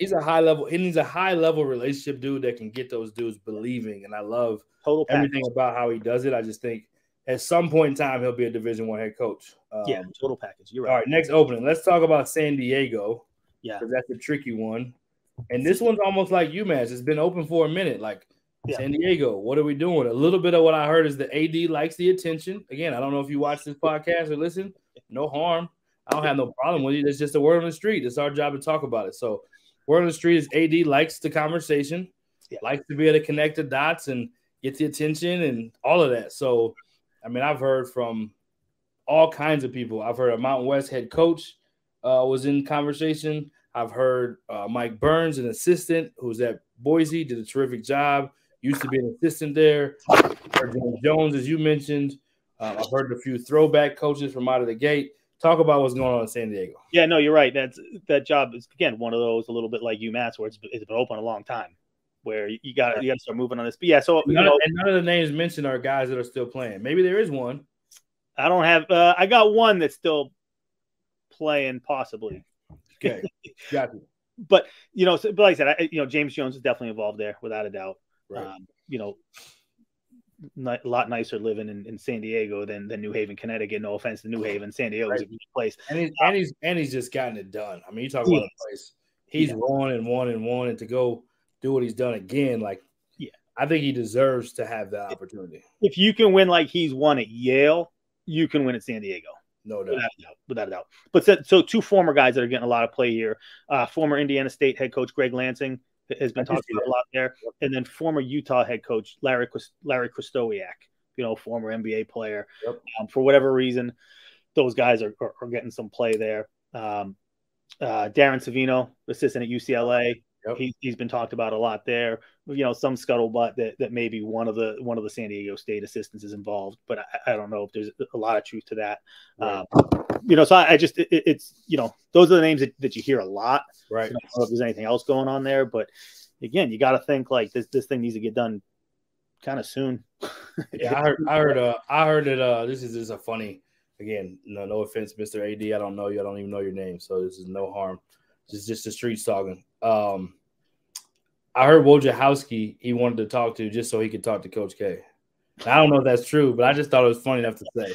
he's a high level. He needs a high level relationship dude that can get those dudes believing. And I love total everything package. about how he does it. I just think at some point in time he'll be a Division One head coach. Um, yeah, total package. You're right. All right, next opening. Let's talk about San Diego. Yeah, because that's a tricky one. And this one's almost like UMass. It's been open for a minute. Like yeah. San Diego, what are we doing? A little bit of what I heard is the AD likes the attention. Again, I don't know if you watch this podcast or listen. No harm. I don't have no problem with it. It's just a word on the street. It's our job to talk about it. So, word on the street is AD likes the conversation, yeah. likes to be able to connect the dots and get the attention and all of that. So, I mean, I've heard from all kinds of people. I've heard a Mountain West head coach uh, was in conversation. I've heard uh, Mike Burns, an assistant who's at Boise, did a terrific job used to be an assistant there. Jones, as you mentioned. Uh, I've heard a few throwback coaches from out of the gate. Talk about what's going on in San Diego. Yeah, no, you're right. That's that job is again one of those a little bit like UMass, where it's, it's been open a long time, where you got you got to start moving on this. But yeah, so none, know, and none of the names mentioned are guys that are still playing. Maybe there is one. I don't have. Uh, I got one that's still playing, possibly. Okay, *laughs* got you. But you know, so, but like I said, I, you know, James Jones is definitely involved there, without a doubt. Right. Um, you know, a lot nicer living in, in San Diego than, than New Haven, Connecticut. No offense to New Haven, San Diego right. is a good place. And he's, um, and he's and he's just gotten it done. I mean, you talk about a place he's yeah. won and won and won, and to go do what he's done again, like yeah, I think he deserves to have that opportunity. If you can win like he's won at Yale, you can win at San Diego. No doubt. Without a doubt. Without a doubt. But so, so two former guys that are getting a lot of play here. Uh, former Indiana State head coach Greg Lansing has been talking about a lot there. And then former Utah head coach Larry Larry Krystkowiak, you know, former NBA player. Yep. Um, for whatever reason, those guys are, are, are getting some play there. Um, uh, Darren Savino, assistant at UCLA, Yep. He, he's been talked about a lot there. You know, some scuttlebutt that, that maybe one of the one of the San Diego State assistants is involved, but I, I don't know if there's a lot of truth to that. Right. Um, you know, so I, I just it, it's you know those are the names that, that you hear a lot. Right. I don't know if there's anything else going on there, but again, you got to think like this this thing needs to get done kind of soon. *laughs* yeah, I heard I heard uh I heard that uh this is just a funny again no no offense Mr. AD I don't know you I don't even know your name so this is no harm just just the street talking um, I heard Wojciechowski he wanted to talk to just so he could talk to Coach K. I don't know if that's true, but I just thought it was funny enough to say.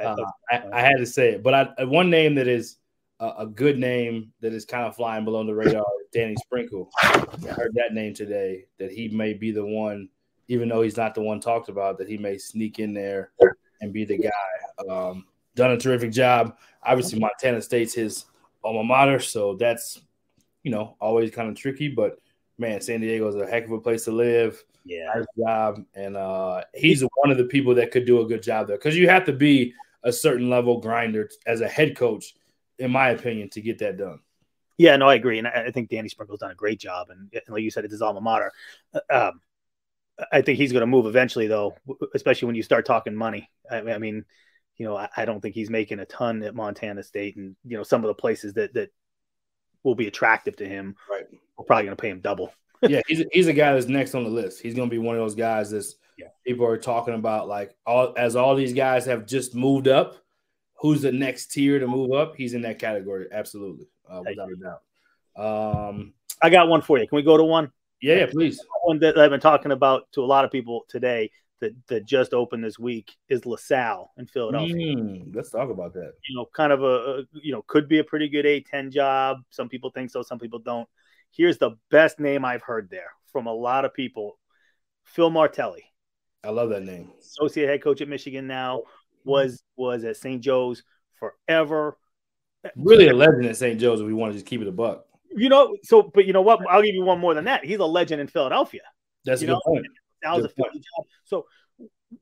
Uh, I, I, had to say it, but I, one name that is a, a, good name that is kind of flying below the radar is Danny Sprinkle. I heard that name today that he may be the one, even though he's not the one talked about, that he may sneak in there and be the guy. Um, done a terrific job. Obviously, Montana State's his alma mater, so that's you know, always kind of tricky, but man, San Diego is a heck of a place to live. Yeah, nice job, and uh, he's one of the people that could do a good job there because you have to be a certain level grinder as a head coach, in my opinion, to get that done. Yeah, no, I agree, and I think Danny Sprinkle's done a great job, and, and like you said, it's his alma mater. Uh, um, I think he's going to move eventually, though, especially when you start talking money. I, I mean, you know, I, I, don't think he's making a ton at Montana State, and you know, some of the places that that will be attractive to him. Right. We're probably going to pay him double. *laughs* yeah, he's a, he's a guy that's next on the list. He's going to be one of those guys that yeah. people are talking about. Like all as all these guys have just moved up. Who's the next tier to move up? He's in that category, absolutely, uh, without a doubt. Um, I got one for you. Can we go to one? Yeah, yeah, please. One that I've been talking about to a lot of people today. That that just opened this week is LaSalle in Philadelphia. Mm, let's talk about that. You know, kind of a, a you know could be a pretty good A10 job. Some people think so, some people don't. Here's the best name I've heard there from a lot of people: Phil Martelli. I love that name. Associate head coach at Michigan now was was at St. Joe's forever. Really a legend at St. Joe's if we want to just keep it a buck. You know, so but you know what? I'll give you one more than that. He's a legend in Philadelphia. That's you a good know? point. That was a Philly job. So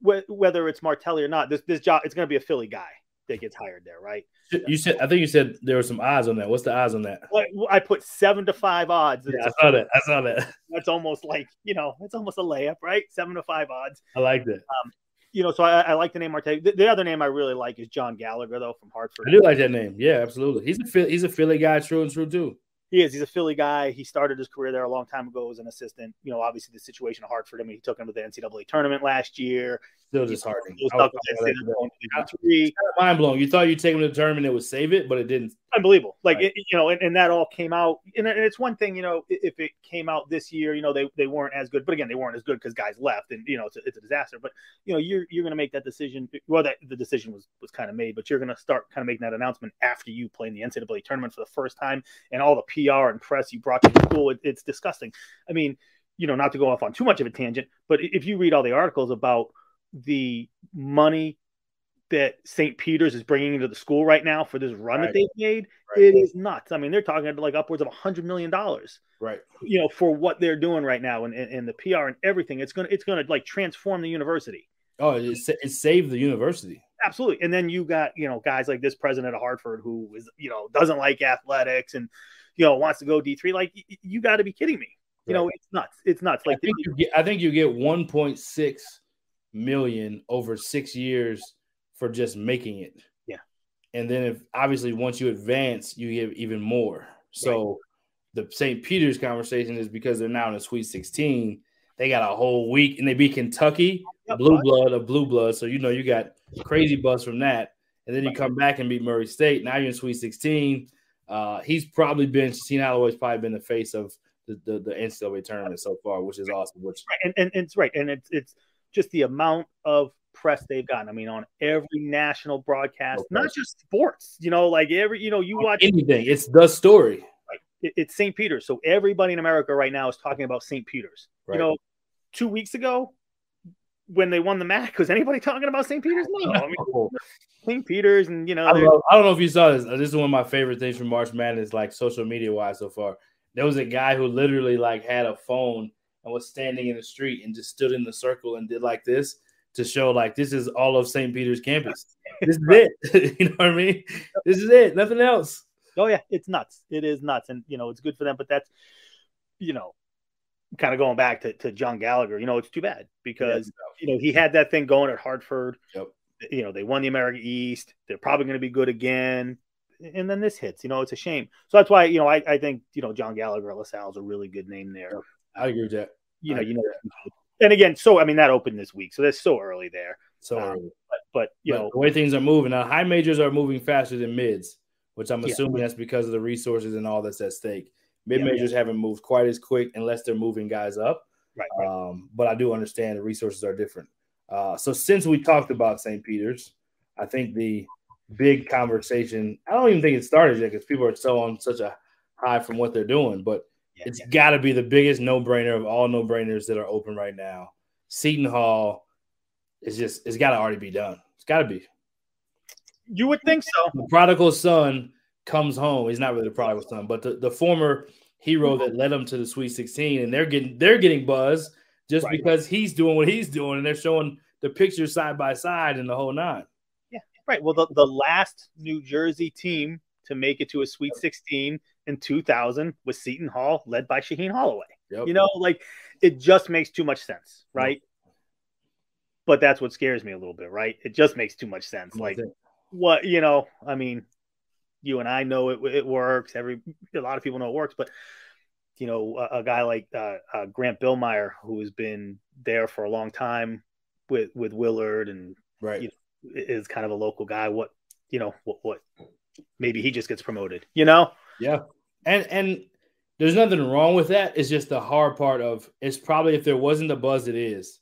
wh- whether it's Martelli or not, this this job it's going to be a Philly guy that gets hired there, right? You said I think you said there were some odds on that. What's the odds on that? Well, I put seven to five odds. Yeah, I saw that. I saw that. *laughs* That's almost like you know, it's almost a layup, right? Seven to five odds. I like that. Um, you know, so I, I like the name Martelli. The, the other name I really like is John Gallagher, though, from Hartford. I do like that name. Yeah, absolutely. He's a Philly, he's a Philly guy, true and true too. He is. He's a Philly guy. He started his career there a long time ago as an assistant. You know, obviously the situation at Hartford. I mean, he took him to the NCAA tournament last year. Still disheartening. Those was stuff talking that about that going today. to the three. Mind blowing. You thought you'd take him to the tournament, it would save it, but it didn't. Unbelievable. Like Right. it, you know, and, and that all came out. And and it's one thing, you know, if it came out this year, you know, they, they weren't as good. But again, they weren't as good because guys left, and you know, it's a, it's a disaster. But you know, you're you're going to make that decision. Well, that the decision was was kind of made, but you're going to start kind of making that announcement after you play in the NCAA tournament for the first time, and all the PR and press you brought to the school. It, it's disgusting. I mean, you know, not to go off on too much of a tangent, but if you read all the articles about the money that St. Peter's is bringing into the school right now for this run Right. that they've made, Right. it is nuts. I mean, they're talking like upwards of a hundred million dollars, Right. you know, for what they're doing right now and, and, and the PR and everything. It's gonna it's gonna like transform the university. Oh, it, it saved the university. Absolutely. And then you got, you know, guys like this president of Hartford who is, you know, doesn't like athletics and you know wants to go D3. Like y- y- you got to be kidding me. You know, it's nuts. It's nuts. Like I Like think you get, I think you get 1.6 million over six years for just making it. Yeah. And then if obviously once you advance, you get even more. So the St. Peter's conversation is because they're now in the Sweet 16. They got a whole week and they beat Kentucky, blue blood of blue blood. So you know you got crazy buzz from that. And then you come back and beat Murray State. Now you're in Sweet 16. Uh, he's probably been Shaheen Holloway's probably been the face of the, the, the NCAA tournament so far, which is awesome. Which Right, and, and, and it's right, and it's it's just the amount of press they've gotten. I mean, on every national broadcast, No not just sports. You know, like every you know, you watch anything, it's the story. it- it's St. Peter's, so everybody in America right now is talking about St. Peter's. Right. You know, two weeks ago when they won the MAAC, was anybody talking about St. Peter's? No, I mean *laughs* St. Peter's, and you know, I, love, I don't know if you saw this. Uh, this is one of my favorite things from March Madness, like social media wise so far. There was a guy who literally like had a phone and was standing in the street and just stood in the circle and did like this to show like this is all of St. Peter's campus. *laughs* This is it. *laughs* you know what I mean? This is it. Nothing else. Oh yeah, it's nuts. It is nuts, and you know it's good for them. But that's you know, kind of going back to, to John Gallagher. You know, it's too bad because you know he had that thing going at Hartford. Yep. You know, they won the America East. They're probably going to be good again. And then this hits. You know, it's a shame. So that's why you know I, I think you know John Gallagher LaSalle is a really good name there. I agree with that. You know, you know. And again, so I mean that opened this week, so that's so early there. So Um, But but you but know, the way things are moving now, high majors are moving faster than mids, which I'm Yeah. assuming that's because of the resources and all that's at stake. Mid Yeah. majors haven't moved quite as quick unless they're moving guys up. right, right. Um, but I do understand the resources are different. Uh, so since we talked about St. Peter's, I think the big conversation, I don't even think it started yet because people are so on such a high from what they're doing, but Yeah, it's yeah. got to be the biggest no brainer of all no brainers that are open right now. Seton Hall is just, it's got to already be done. It's got to be. you would think so. The prodigal son comes home. He's not really the prodigal son, but the, the former hero that led him to the Sweet 16, and they're getting they're getting buzz just Right. because he's doing what he's doing, and they're showing the pictures side by side and the whole nine. Yeah, Right. Well, the, the last New Jersey team to make it to a Sweet 16 in 2000 with Seton Hall, led by Shaheen Holloway. Yep. You know, like it just makes too much sense, right? But that's what scares me a little bit, right? It just makes too much sense. Like what you know, I mean, you and I know it it works. Every a lot of people know it works, but you know, a, a guy like uh, uh, Grant Billmeier, who has been there for a long time with with Willard and right. you is kind of a local guy. What you know, what what maybe he just gets promoted. You know, Yeah. And and there's nothing wrong with that. It's just the hard part of it's probably if there wasn't the buzz it is,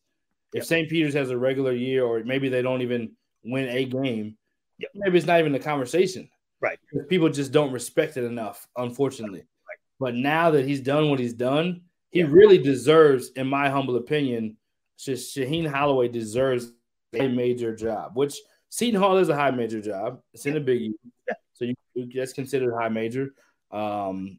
If St. Peter's has a regular year, or maybe they don't even win a game, yep. maybe it's not even a conversation. Right. People just don't respect it enough, unfortunately. Right. But now that he's done what he's done, he yeah. really deserves, in my humble opinion, Shaheen Holloway deserves a major job, which Seton Hall is a high major job. It's in a big so you, that's considered high major. Um,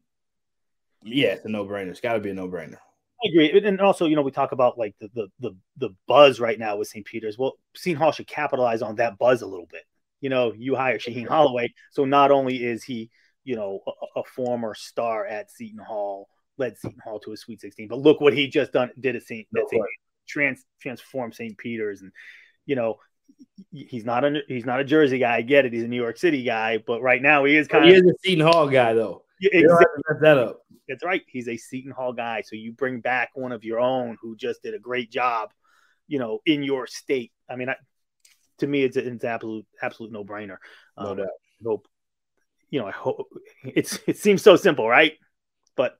yeah, it's a no brainer. It's got to be a no brainer. I agree, and also you know we talk about like the the the, the buzz right now with St. Peter's. Well, Seton Hall should capitalize on that buzz a little bit. You know, you hire Shaheen Holloway, so not only is he you know a, a, former star at Seton Hall, led Seton Hall to a Sweet 16, but look what he just done did at St. No St. Trans transformed St. Peter's, and you know he's not a he's not a Jersey guy. I get it. He's a New York City guy, but right now he is kind he of he is a Seton Hall guy though. Yeah, exactly. that up. That's right. He's a Seton Hall guy. So you bring back one of your own who just did a great job, you know, in your state. I mean, I, to me, it's, it's absolute, absolute no brainer. No um, doubt. Hope, you know, I hope it's, it seems so simple, right? But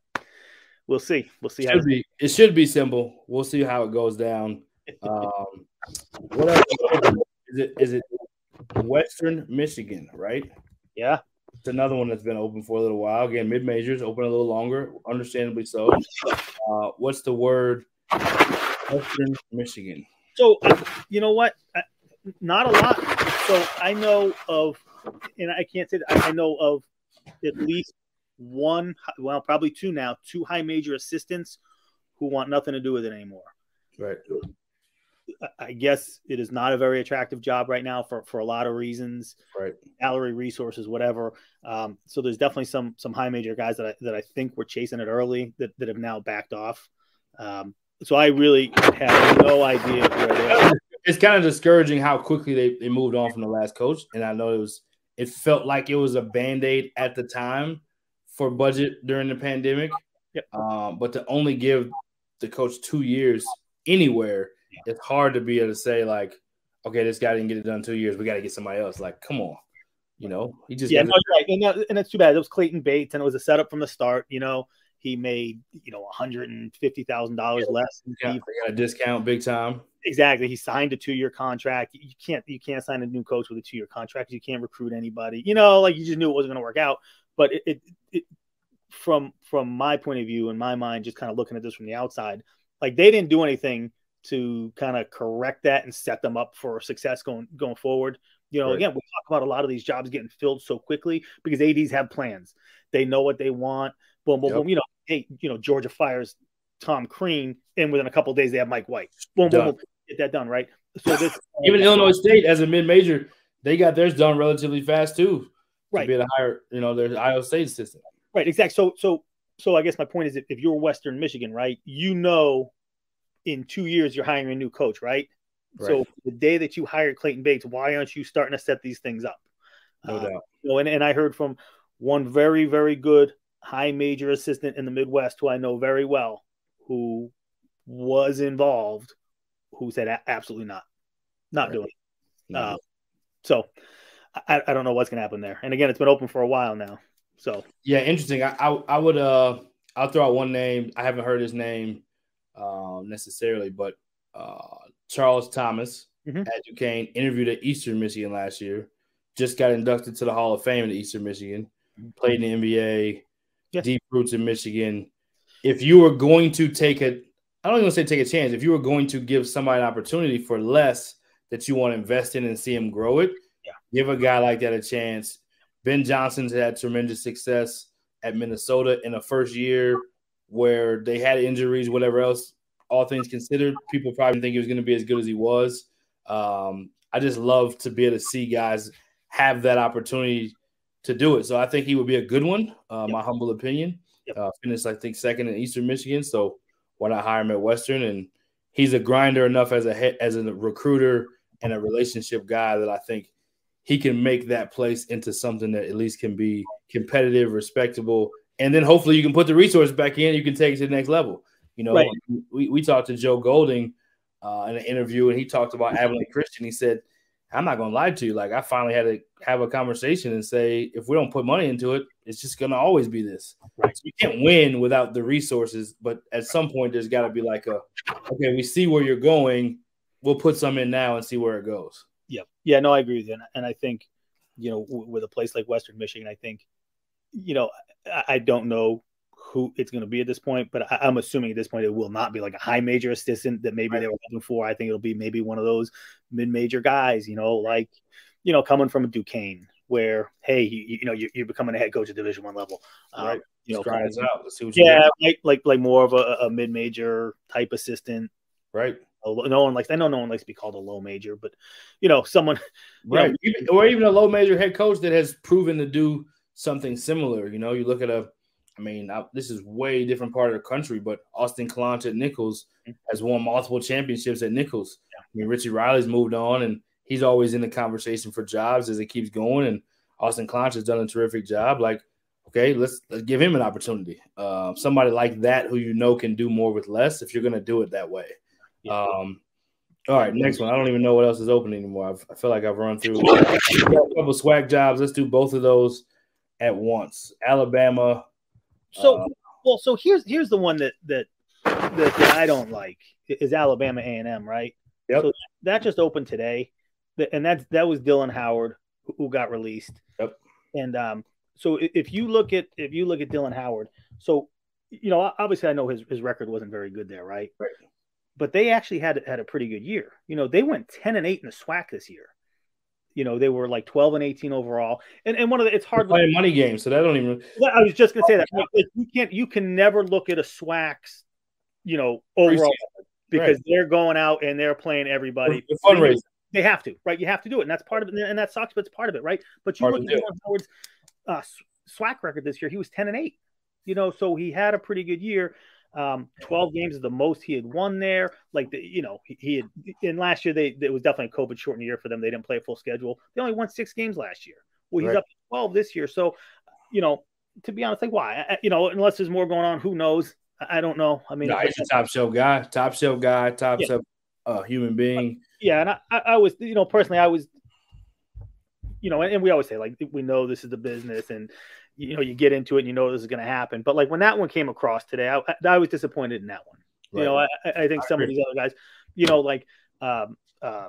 we'll see. We'll see. How it should, be, it should be simple. We'll see how it goes down. Um, *laughs* what else? Is it, is it Western Michigan, right? Yeah. It's another one that's been open for a little while. Again, mid majors open a little longer, understandably so. Uh, what's the word? Western Michigan. So, you know what? Not a lot. So I know of, and I can't say that I know of at least one, well, probably two now, two high major assistants who want nothing to do with it anymore. Right. I guess it is not a very attractive job right now for, for a lot of reasons, right? Salary, resources, whatever. Um, so there's definitely some some high major guys that I, that I think were chasing it early that, that have now backed off. Um, so I really have no idea where they are. It's kind of discouraging how quickly they, they moved on from the last coach, and I know it was it felt like it was a band aid at the time for budget during the pandemic. Yep. Um, but to only give the coach two years anywhere it's hard to be able to say like, okay, this guy didn't get it done two years. We got to get somebody else. Like, come on, you know, he just yeah, no, right. and, that, and that's too bad. It was Clayton Bates, and it was a setup from the start. You know, he made you know one hundred and fifty thousand dollars less. Yeah, he got a discount big time. Exactly. He signed a two year contract. You can't you can't sign a new coach with a two year contract. You can't recruit anybody. You know, like you just knew it wasn't going to work out. But it, it, it from from my point of view, in my mind, just kind of looking at this from the outside, like they didn't do anything to kind of correct that and set them up for success going going forward. You know, right. again, we talk about a lot of these jobs getting filled so quickly because ADs have plans. They know what they want. Boom, boom, yep. boom. You know, hey, you know, Georgia fires Tom Crean, and within a couple days they have Mike White. Boom, boom, boom, get that done, right? So this *laughs* even Illinois State as a mid major, they got theirs done relatively fast too. Right. To be able to hire, you know, their Ohio State system. Right, exactly. So so so I guess my point is if, if you're Western Michigan, right, you know in two years you're hiring a new coach, right? right? So the day that you hire Clayton Bates, why aren't you starting to set these things up? No uh, doubt. You know, and, and I heard from one very, very good high major assistant in the Midwest who I know very well, who was involved, who said absolutely not, not right. doing it. Uh, so I, I don't know what's going to happen there. And again, it's been open for a while now. So yeah, interesting. I, I, I would uh I'll throw out one name. I haven't heard his name um, necessarily, but uh, Charles Thomas mm-hmm. at Duquesne interviewed at Eastern Michigan last year. Just got inducted to the Hall of Fame at Eastern Michigan. Mm-hmm. Played in the NBA. Deep roots in Michigan. If you were going to take a, I don't even say take a chance. If you were going to give somebody an opportunity for less that you want to invest in and see him grow it, yeah. give a guy like that a chance. Ben Johnson's had tremendous success at Minnesota in the first year where they had injuries, whatever else. All things considered, people probably think he was going to be as good as he was. Um, I just love to be able to see guys have that opportunity to do it. So I think he would be a good one. Uh, yep. My humble opinion. Yep. Uh, finished, I think, second in Eastern Michigan. So why not hire him at Western? And he's a grinder enough as a as a recruiter and a relationship guy that I think he can make that place into something that at least can be competitive, respectable, and then hopefully you can put the resource back in. You can take it to the next level. You know, right. we, we talked to Joe Golding uh, in an interview, and he talked about Abilene Christian. He said, "I'm not going to lie to you. Like, I finally had to have a conversation and say, if we don't put money into it, it's just going to always be this. Right. So you can't win without the resources. But at some point, there's got to be like a, okay, we see where you're going. we'll put some in now and see where it goes. Yeah, yeah, no, I agree with you, and, and I think you know w- with a place like Western Michigan, I think you know I, don't know who it's going to be at this point, but I, am assuming at this point it will not be like a high major assistant that maybe right. they were looking for. I think it'll be maybe one of those mid major guys, you know, like you know coming from Duquesne, where hey, you, you know you, are becoming a head coach at Division One level, um, right? you know, coming, out. yeah, like, like like more of a, a mid major type assistant, right? no one likes. I know no one likes to be called a low major, but you know, someone, *laughs* right, know, or even a low major head coach that has proven to do something similar. You know, you look at a, I mean, I, this is way different part of the country, but Austin Claunch at Nicholls mm-hmm. has won multiple championships at Nicholls. Yeah. I mean, Richie Riley's moved on, and he's always in the conversation for jobs as it keeps going. And Austin Claunch has done a terrific job. Like, okay, let's, let's give him an opportunity. Uh, somebody like that who you know can do more with less if you're going to do it that way. Um, all right, next one. I don't even know what else is open anymore. I've, i feel like I've run through *laughs* a couple swag jobs. Let's do both of those at once. Alabama. So, uh, well, so here's here's the one that that that, that I don't like is Alabama A and M, right? Yep. So that just opened today, and that's that was Dylan Howard who got released. Yep. And um, so if you look at if you look at Dylan Howard, so you know obviously I know his his record wasn't very good there, right? Right but they actually had had a pretty good year. You know, they went 10 and 8 in the SWAC this year. You know, they were like 12 and 18 overall. And and one of the it's hard playing money games, so that don't even I was just gonna say that you can't you can never look at a SWAC's, you know, overall because right. they're going out and they're playing everybody. The. They have to, right? You have to do it, and that's part of it, and that sucks, but it's part of it, right? But you part look at Howard's uh, SWAC record this year; he was ten and eight. You know, so he had a pretty good year. Um, 12 games is the most he had won there. Like, the, you know, he, he had in last year, they it was definitely a COVID shortened year for them. They didn't play a full schedule. They only won six games last year. Well, he's right. up to 12 this year. So, you know, to be honest, like, why? I, you know, unless there's more going on, who knows? I, I don't know. I mean, no, he's a top show guy, top show guy, top yeah. show uh, human being. Yeah. And I, I was, you know, personally, I was, you know, and, and we always say, like, we know this is the business and, you know you get into it and you know this is going to happen. But like when that one came across today, I, I was disappointed in that one. Right. You know, I, I think I some agree. of these other guys, you know, like um, uh,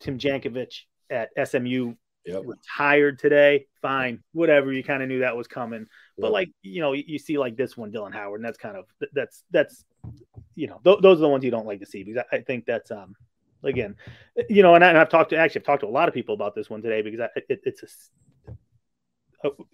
Tim Jankovich at SMU yep. retired today. Fine, whatever. You kind of knew that was coming. Yep. But like you know, you, you, see like this one, Dylan Howard, and that's kind of that's that's you know th- those are the ones you don't like to see because I, I think that's um again, you know, and, I, have talked to actually I've talked to a lot of people about this one today because I, it, it's a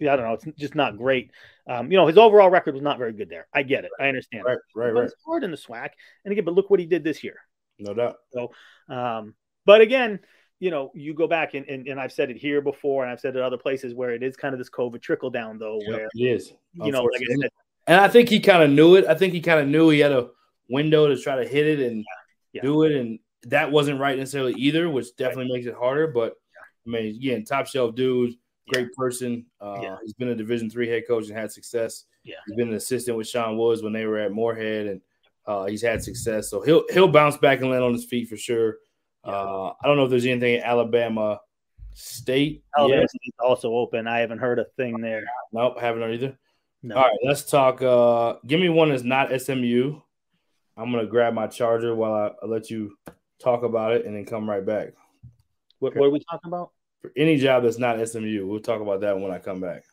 I don't know. It's just not great. Um, you know, his overall record was not very good there. I get it. I understand. Right, right, right. It's hard in the SWAC. And again, but look what he did this year. No doubt. So, um, but again, you know, you go back and, and, and, I've said it here before, and I've said it other places where it is kind of this COVID trickle down, though, yep, where it is. You know, like I said, and I think he kind of knew it. I think he kind of knew he had a window to try to hit it and yeah, yeah. do it, and that wasn't right necessarily either, which definitely right. makes it harder. But I mean, again, top shelf dude great yeah. person. Uh, yeah. He's been a Division three head coach and had success. Yeah. He's been an assistant with Sean Woods when they were at Morehead, and uh, he's had success. So he'll he'll bounce back and land on his feet for sure. Yeah. Uh, I don't know if there's anything in Alabama State. Alabama yet. State's also open. I haven't heard a thing there. Nope, haven't heard either. No. All right, let's talk. Uh, give me one that's not SMU. I'm gonna grab my charger while I, I let you talk about it, and then come right back. What, okay. what are we talking about? For any job that's not SMU. We'll talk about that when I come back.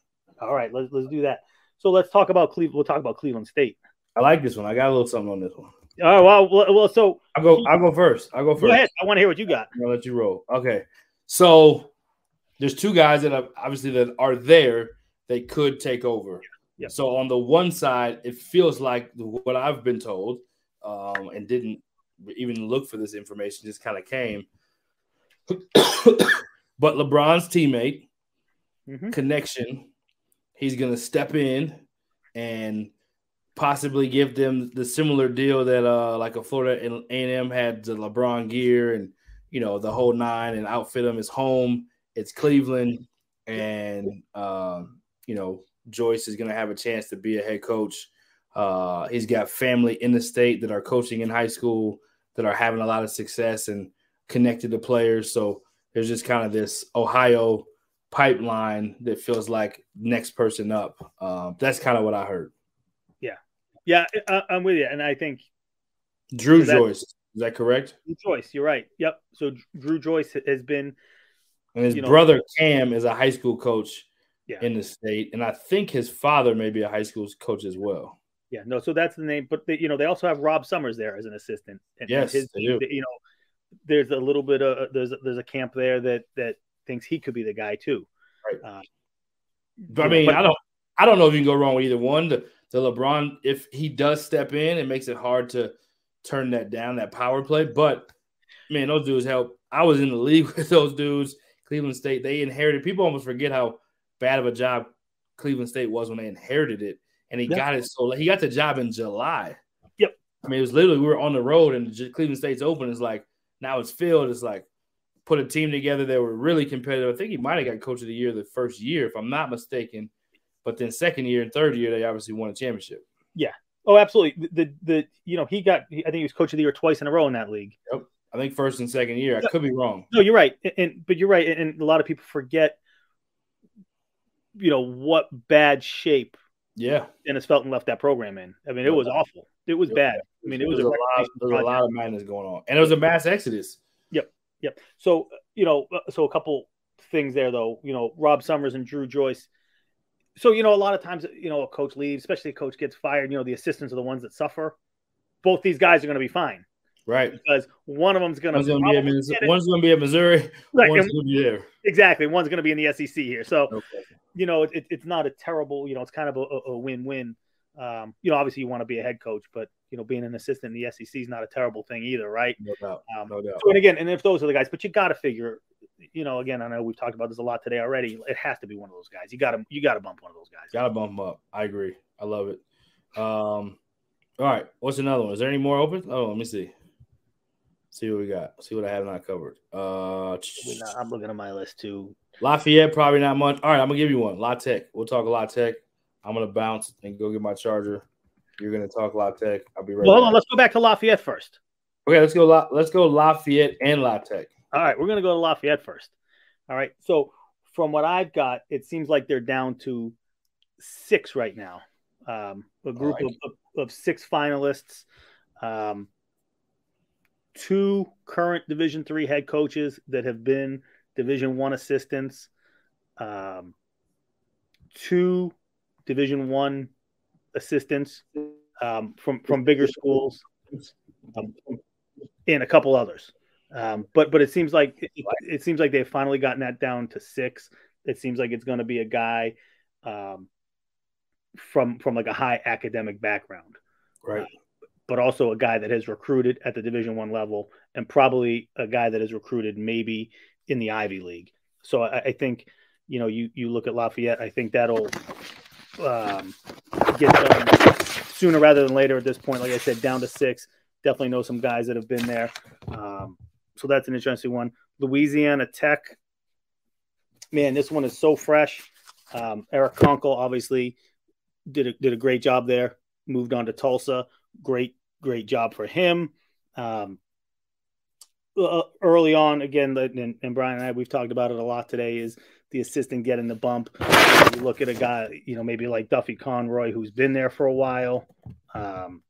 All right, let's let's do that. So let's talk about Cleveland. We'll talk about Cleveland State. I like this one. I got a little something on this one. All right. Well, well, so I'll go. I'll go first. I'll go first. Go ahead. I want to hear what you got. I'll let you roll. Okay. So there's two guys that obviously that are there. They could take over. Yeah. So on the one side, it feels like what I've been told, um, and didn't even look for this information, just kind of came. But LeBron's teammate mm-hmm. connection, he's going to step in and possibly give them the similar deal that uh like a Florida A&M had the LeBron gear and you know the whole nine and outfit them. his home. It's Cleveland, and um, you know Joyce is going to have a chance to be a head coach. Uh, he's got family in the state that are coaching in high school that are having a lot of success and connected to players. So there's just kind of this Ohio pipeline that feels like next person up. Um, that's kind of what I heard. Yeah, yeah, I, am with you, and I think Drew Joyce. Is that correct? Drew Joyce, you're right. Yep. So Drew Joyce has been, and his you know, brother Cam is a high school coach Yeah. in the state, and I think his father may be a high school coach as well. yeah, no. So that's the name. But they, you know, they also have Rob Summers there as an assistant. And Yes, his, they do. you know, there's a little bit of there's there's a camp there that that thinks he could be the guy too. Right. Uh, But I mean, but- I don't, I don't know if you can go wrong with either one. The, the LeBron, if he does step in, it makes it hard to turn that down, that power play. But man, those dudes help. I was in the league *laughs* with those dudes. Cleveland State, they inherited. People almost forget how bad of a job Cleveland State was when they inherited it, and he Yeah. got it so he got the job in July. Yep. I mean, it was literally we were on the road, and Cleveland State's open. It's like now it's filled. It's like put a team together that were really competitive. I think he might have got coach of the year the first year, if I'm not mistaken. But then second year and third year, they obviously won a championship. Yeah. Oh, absolutely. The, the the you know he got I think he was coach of the year twice in a row in that league. Yep. I think first and second year. I could be wrong. No, you're right, and, and but you're right, and, and a lot of people forget, you know, what bad shape Yeah, Dennis Felton left that program in. I mean, it was awful. It was bad. I mean, it was There's a, a lot. reclamation There's a lot of madness going on, and it was a mass exodus. Yep. Yep. So you know, uh, so a couple things there though. You know, Rob Summers and Drew Joyce. So you know, a lot of times, you know, a coach leaves, especially a coach gets fired. You know, the assistants are the ones that suffer. Both these guys are going to be fine Right. because one of them's going to be at Minnesota, one's going to be at Missouri. *laughs* Right, One's going to be there. exactly. One's going to be in the SEC here. So Okay. you know, it, it's not a terrible. You know, it's kind of a, a win-win. Um, you know, obviously you want to be a head coach, but you know, being an assistant in the SEC is not a terrible thing either, right? No doubt. Um, No doubt. So, and again, and if those are the guys, but you got to figure, you know, again, I know we've talked about this a lot today already. It has to be one of those guys. You got to, you got to bump one of those guys. Got to bump them up. I agree. I love it. Um, all right. What's another one? Is there any more open? Oh, let me see. See what we got. See what I have not covered. Uh, not- I'm looking at my list too. Lafayette, probably not much. All right, I'm gonna give you one. La Tech. We'll talk La Tech. I'm gonna bounce and go get my charger. You're gonna talk La Tech. I'll be right. Well, hold on. Let's go back to Lafayette first. Okay, let's go. La- let's go Lafayette and La Tech. All right, we're going to go to Lafayette first. All right. So, from what I've got, it seems like they're down to six right now. Um, a group right. of, of, of six finalists, um, two current Division three head coaches that have been Division one assistants, um, two Division one assistants um, from from bigger schools, um, and a couple others. Um, but but it seems like it, it seems like they've finally gotten that down to six. It seems like it's going to be a guy um, from from like a high academic background, Right. but also a guy that has recruited at the Division One level, and probably a guy that has recruited maybe in the Ivy League. So I, I think you know you you look at Lafayette. I think that'll um, get done sooner rather than later. At this point, like I said, down to six. Definitely know some guys that have been there. Um, so that's an interesting one. Louisiana Tech. Man, this one is so fresh. Um, Eric Konkol obviously did a, did a great job there. Moved on to Tulsa. Great, great job for him. Um, uh, early on, again, and, and Brian and I we've talked about it a lot today. Is the assistant getting the bump? You look at a guy, you know, maybe like Duffy Conroy, who's been there for a while. Um,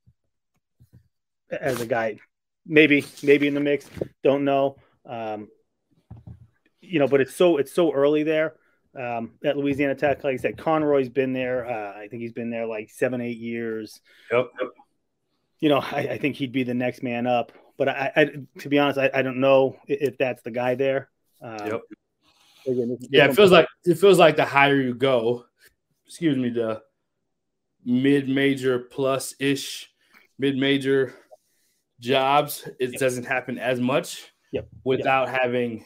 as a guy, maybe maybe in the mix. Don't know. Um, you know, but it's so it's so early there um, at Louisiana Tech. Like I said, Conroy's been there. Uh, I think he's been there like seven, eight years. Yep. You know, I, I think he'd be the next man up. But I, I to be honest, I, I don't know if that's the guy there. Um, Yep. Again, Yeah, it feels like it feels like the higher you go, excuse me, the mid-major plus ish, mid-major jobs, it Yep. doesn't happen as much Yep. without having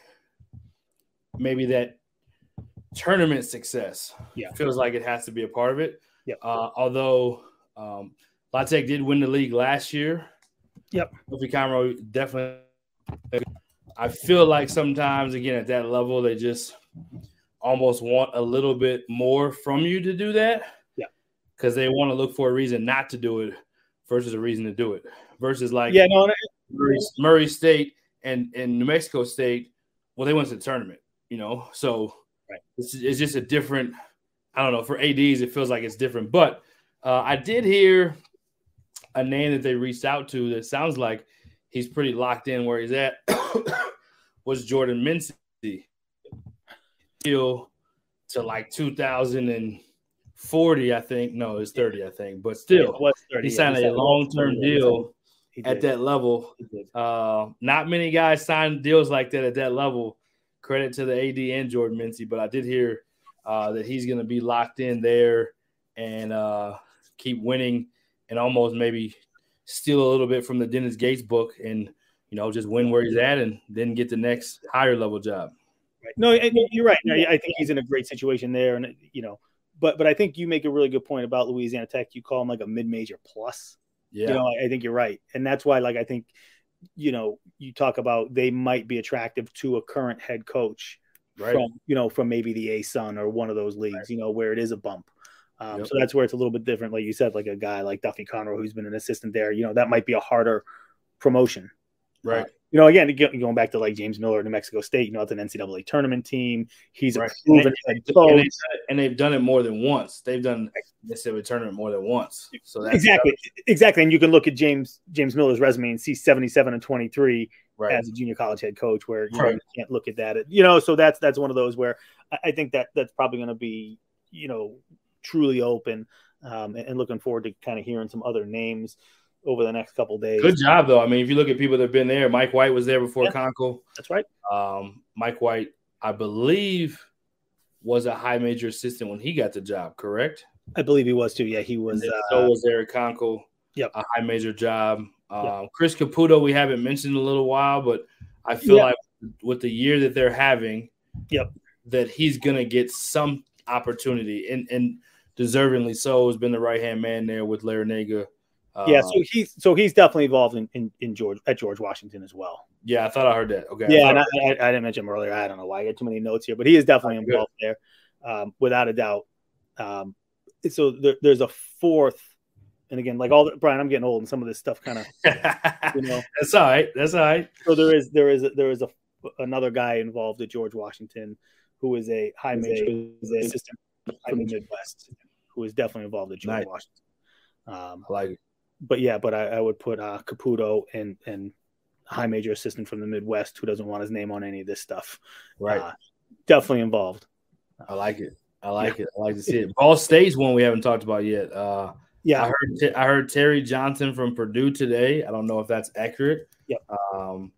maybe that tournament success. Yeah. feels like it has to be a part of it. Yep. Uh, although um, La Tech did win the league last year. Yep. Duffy Conroy definitely. I feel like sometimes, again, at that level, they just almost want a little bit more from you to do that. Yeah. Because they want to look for a reason not to do it versus a reason to do it. Versus like yeah, no, Murray, Murray State and, and New Mexico State, well, they went to the tournament, you know? So Right. it's, it's just a different, I don't know, for ADs, it feels like it's different. But uh, I did hear a name that they reached out to that sounds like he's pretty locked in where he's at *coughs* was Jordan Mincy. Deal to like 2040, I think. No, it's 30, I think. But still, yeah, 30, he signed yeah, a long term deal at that level. Uh, not many guys sign deals like that at that level. Credit to the AD and Jordan Mincy, but I did hear uh, that he's going to be locked in there and uh, keep winning and almost maybe steal a little bit from the Dennis Gates book and you know just win where he's at and then get the next higher level job. No, you're right. I think he's in a great situation there, and you know, but but I think you make a really good point about Louisiana Tech. You call him like a mid-major plus. Yeah, you know, I think you're right, and that's why, like, I think, you know, you talk about they might be attractive to a current head coach right. from you know from maybe the ASUN or one of those leagues, right. you know, where it is a bump. Um, yep. So that's where it's a little bit different. Like you said, like a guy like Duffy Conroy, who's been an assistant there, you know, that might be a harder promotion. Right. Uh, you know, again, going back to like James Miller, New Mexico State, you know, it's an NCAA tournament team. He's right. a proven and, and, they've, and, they've, done it more than once. They've done NCAA tournament more than once. So exactly, exactly. And you can look at James James Miller's resume and see 77 and 23 right. as a junior college head coach, where you, right. know, you can't look at that. You know, so that's that's one of those where I think that that's probably going to be, you know, truly open. Um, and, and looking forward to kind of hearing some other names over the next couple days. Good job, though. I mean, if you look at people that have been there, Mike White was there before yeah. That's right. Um, Mike White, I believe, was a high major assistant when he got the job. Correct? I believe he was too. Yeah, he was. Uh, so was Eric Konkol. Yep. A high major job. Um, yep. Chris Caputo, we haven't mentioned in a little while, but I feel yep. like with the year that they're having, yep, that he's gonna get some opportunity and and deservingly so has been the right hand man there with Larrañaga yeah, so um, he's so he's definitely involved in, in, in George at George Washington as well. Yeah, I thought I heard that. Okay. Yeah, and I, I, I, didn't mention him earlier. I don't know why I get too many notes here, but he is definitely involved good. there, um, without a doubt. Um, so there, there's a fourth, and again, like all the, Brian, I'm getting old, and some of this stuff kind of, you know, *laughs* that's all right. That's all right. So there is there is a, there is a another guy involved at George Washington, who is a high major assistant from the Midwest, who is definitely involved at George nice. Washington. Um, I like it but yeah, but I, I would put uh, Caputo and and high major assistant from the Midwest who doesn't want his name on any of this stuff. Right. Uh, definitely involved. I like it. I like yeah. it. I like to see it. Ball State's one we haven't talked about yet. Uh, yeah, I heard I heard Terry Johnson from Purdue today. I don't know if that's accurate. Yep. Um,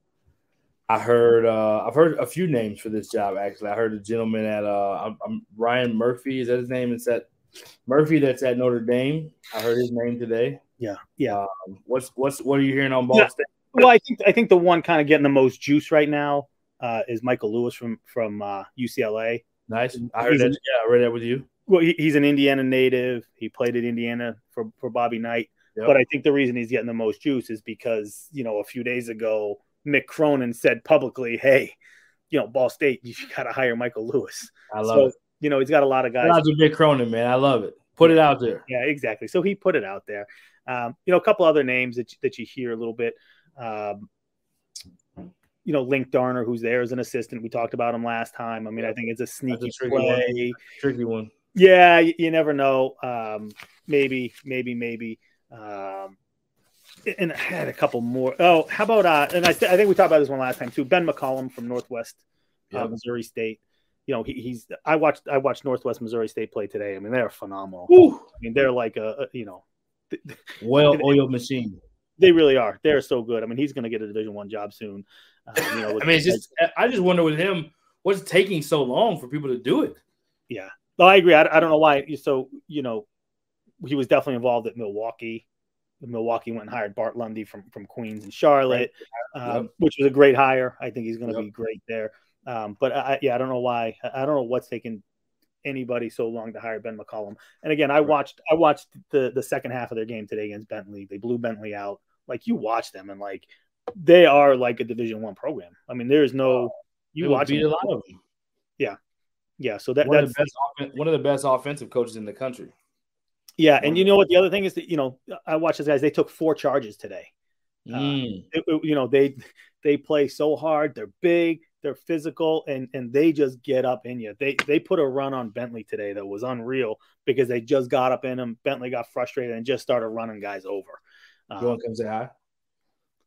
I heard uh, I've heard a few names for this job actually. I heard a gentleman at uh, I'm, I'm Ryan Murphy. Is that his name? It's that Murphy that's at Notre Dame. I heard his name today. Yeah, yeah. Um, what's what's what are you hearing on Ball yeah. State? Well, I think I think the one kind of getting the most juice right now uh, is Michael Lewis from from uh, UCLA. Nice. I heard he's that. An, yeah, I read that with you. Well, he, he's an Indiana native. He played at Indiana for for Bobby Knight. Yep. But I think the reason he's getting the most juice is because you know a few days ago Mick Cronin said publicly, "Hey, you know Ball State, you got to hire Michael Lewis." I love so, it. You know he's got a lot of guys. Mick Cronin, man. I love it. Put it out there. Yeah, exactly. So he put it out there. Um, you know, a couple other names that that you hear a little bit. Um, you know, Link Darner, who's there as an assistant. We talked about him last time. I mean, I think it's a sneaky a tricky play. One. Tricky one. Yeah, you, you never know. Um, maybe, maybe, maybe. Um, and I had a couple more. Oh, how about uh? And I, th- I think we talked about this one last time too. Ben McCollum from Northwest uh. Missouri State. You know, he, he's. I watched. I watched Northwest Missouri State play today. I mean, they're phenomenal. I mean, they're like a, a you know well-oiled machine. They really are. They're so good. I mean, he's going to get a Division One job soon. Uh, you know, I mean, it's just I just wonder with him what's taking so long for people to do it. Yeah, no, I agree. I, I don't know why. So you know, he was definitely involved at Milwaukee. Milwaukee went and hired Bart Lundy from from Queens and Charlotte, right. um, yep. which was a great hire. I think he's going to yep. be great there. Um, but I, yeah, I don't know why. I don't know what's taking anybody so long to hire Ben McCollum. And again, I watched I watched the the second half of their game today against Bentley. They blew Bentley out. Like you watch them and like they are like a Division One program. I mean, there is no you watch beat a lot of them. Yeah, yeah. So that one that's of the best one of the best offensive coaches in the country. Yeah, and you know what? The other thing is that you know I watched these guys. They took four charges today. Mm. Uh, it, it, you know they they play so hard. They're big they're physical and and they just get up in you. They they put a run on Bentley today that was unreal because they just got up in him. Bentley got frustrated and just started running guys over. Um, you want to come say hi?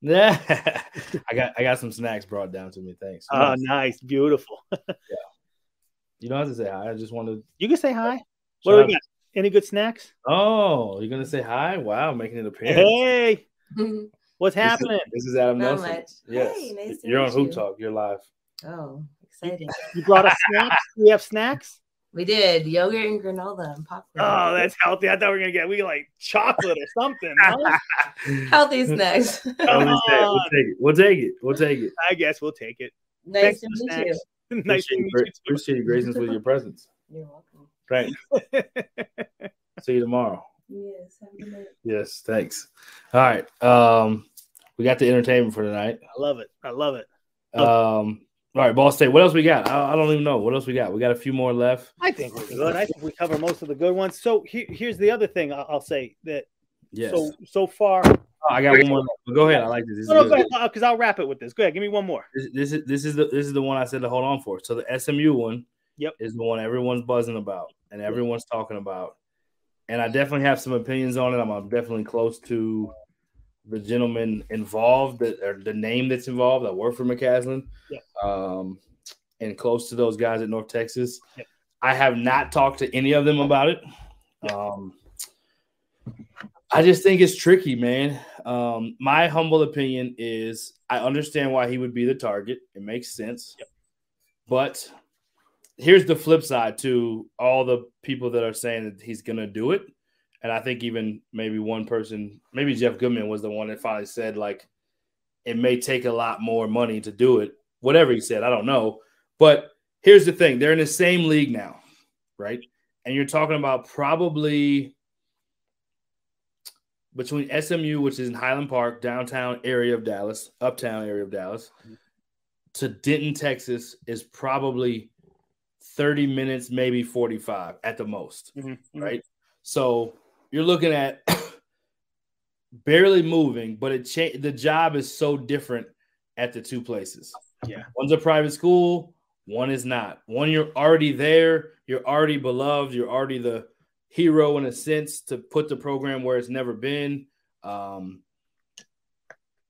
Yeah, *laughs* I got I got some snacks brought down to me. Thanks. Oh, nice, beautiful. *laughs* yeah. You don't have to say hi. I just wanted. You can say hi. What do we got? Any good snacks? Oh, you're gonna say hi? Wow, making it appearance. Hey, *laughs* what's happening? This is, this is Adam Not Nelson. much. Yes, Hey, nice to you're on meet Hoop you. Talk. You're live. Oh, exciting. *laughs* You brought us snacks. *laughs* we have snacks. We did yogurt and granola and popcorn. Oh, that's healthy. I thought we were gonna get we like chocolate or something. *laughs* healthy snacks. Come We'll take it. We'll take it. We'll take it. We'll take it. I guess we'll take it. nice Thanks to meet snacks. you. nice to Appreciate, meet gra- you. appreciate your graciousness with your presence. You're welcome. Thanks. See you tomorrow. Yes. Have a good night. Yes, thanks. All right. Um, we got the entertainment for tonight. I love it. I love it. Um, all right, Ball State. What else we got? I, I don't even know. What else we got? We got a few more left. I think we're good. I think we cover most of the good ones. So here, here's the other thing I'll, I'll say that Yes. so so far. Oh, I got one more. Left. Go ahead. I like this. This is, No, no, because I'll wrap it with this. Go ahead, give me one more. this, this is this is the this is the one I said to hold on for. So the SMU one, Yep. is the one everyone's buzzing about and everyone's talking about. And I definitely have some opinions on it. I'm, I'm definitely close to the gentleman involved, that or the name that's involved. I work for McCasland, Yep. um, and close to those guys at North Texas. Yep. I have not talked to any of them about it. Um, I just think it's tricky, man. Um, my humble opinion is I understand why he would be the target. It makes sense. But here's the flip side to all the people that are saying that he's going to do it. And I think even maybe one person, maybe Jeff Goodman was the one that finally said, like, it may take a lot more money to do it. Whatever he said, I don't know. But here's the thing they're in the same league now, right? And you're talking about probably between SMU, which is in Highland Park, downtown area of Dallas, uptown area of Dallas, to Denton, Texas, is probably 30 minutes, maybe 45 at the most, Mhm, mhm. right? So you're looking at *coughs* barely moving, but it cha- the job is so different at the two places. Yeah. One's a private school, one is not. One you're already there, you're already beloved, you're already the hero in a sense to put the program where it's never been. Um,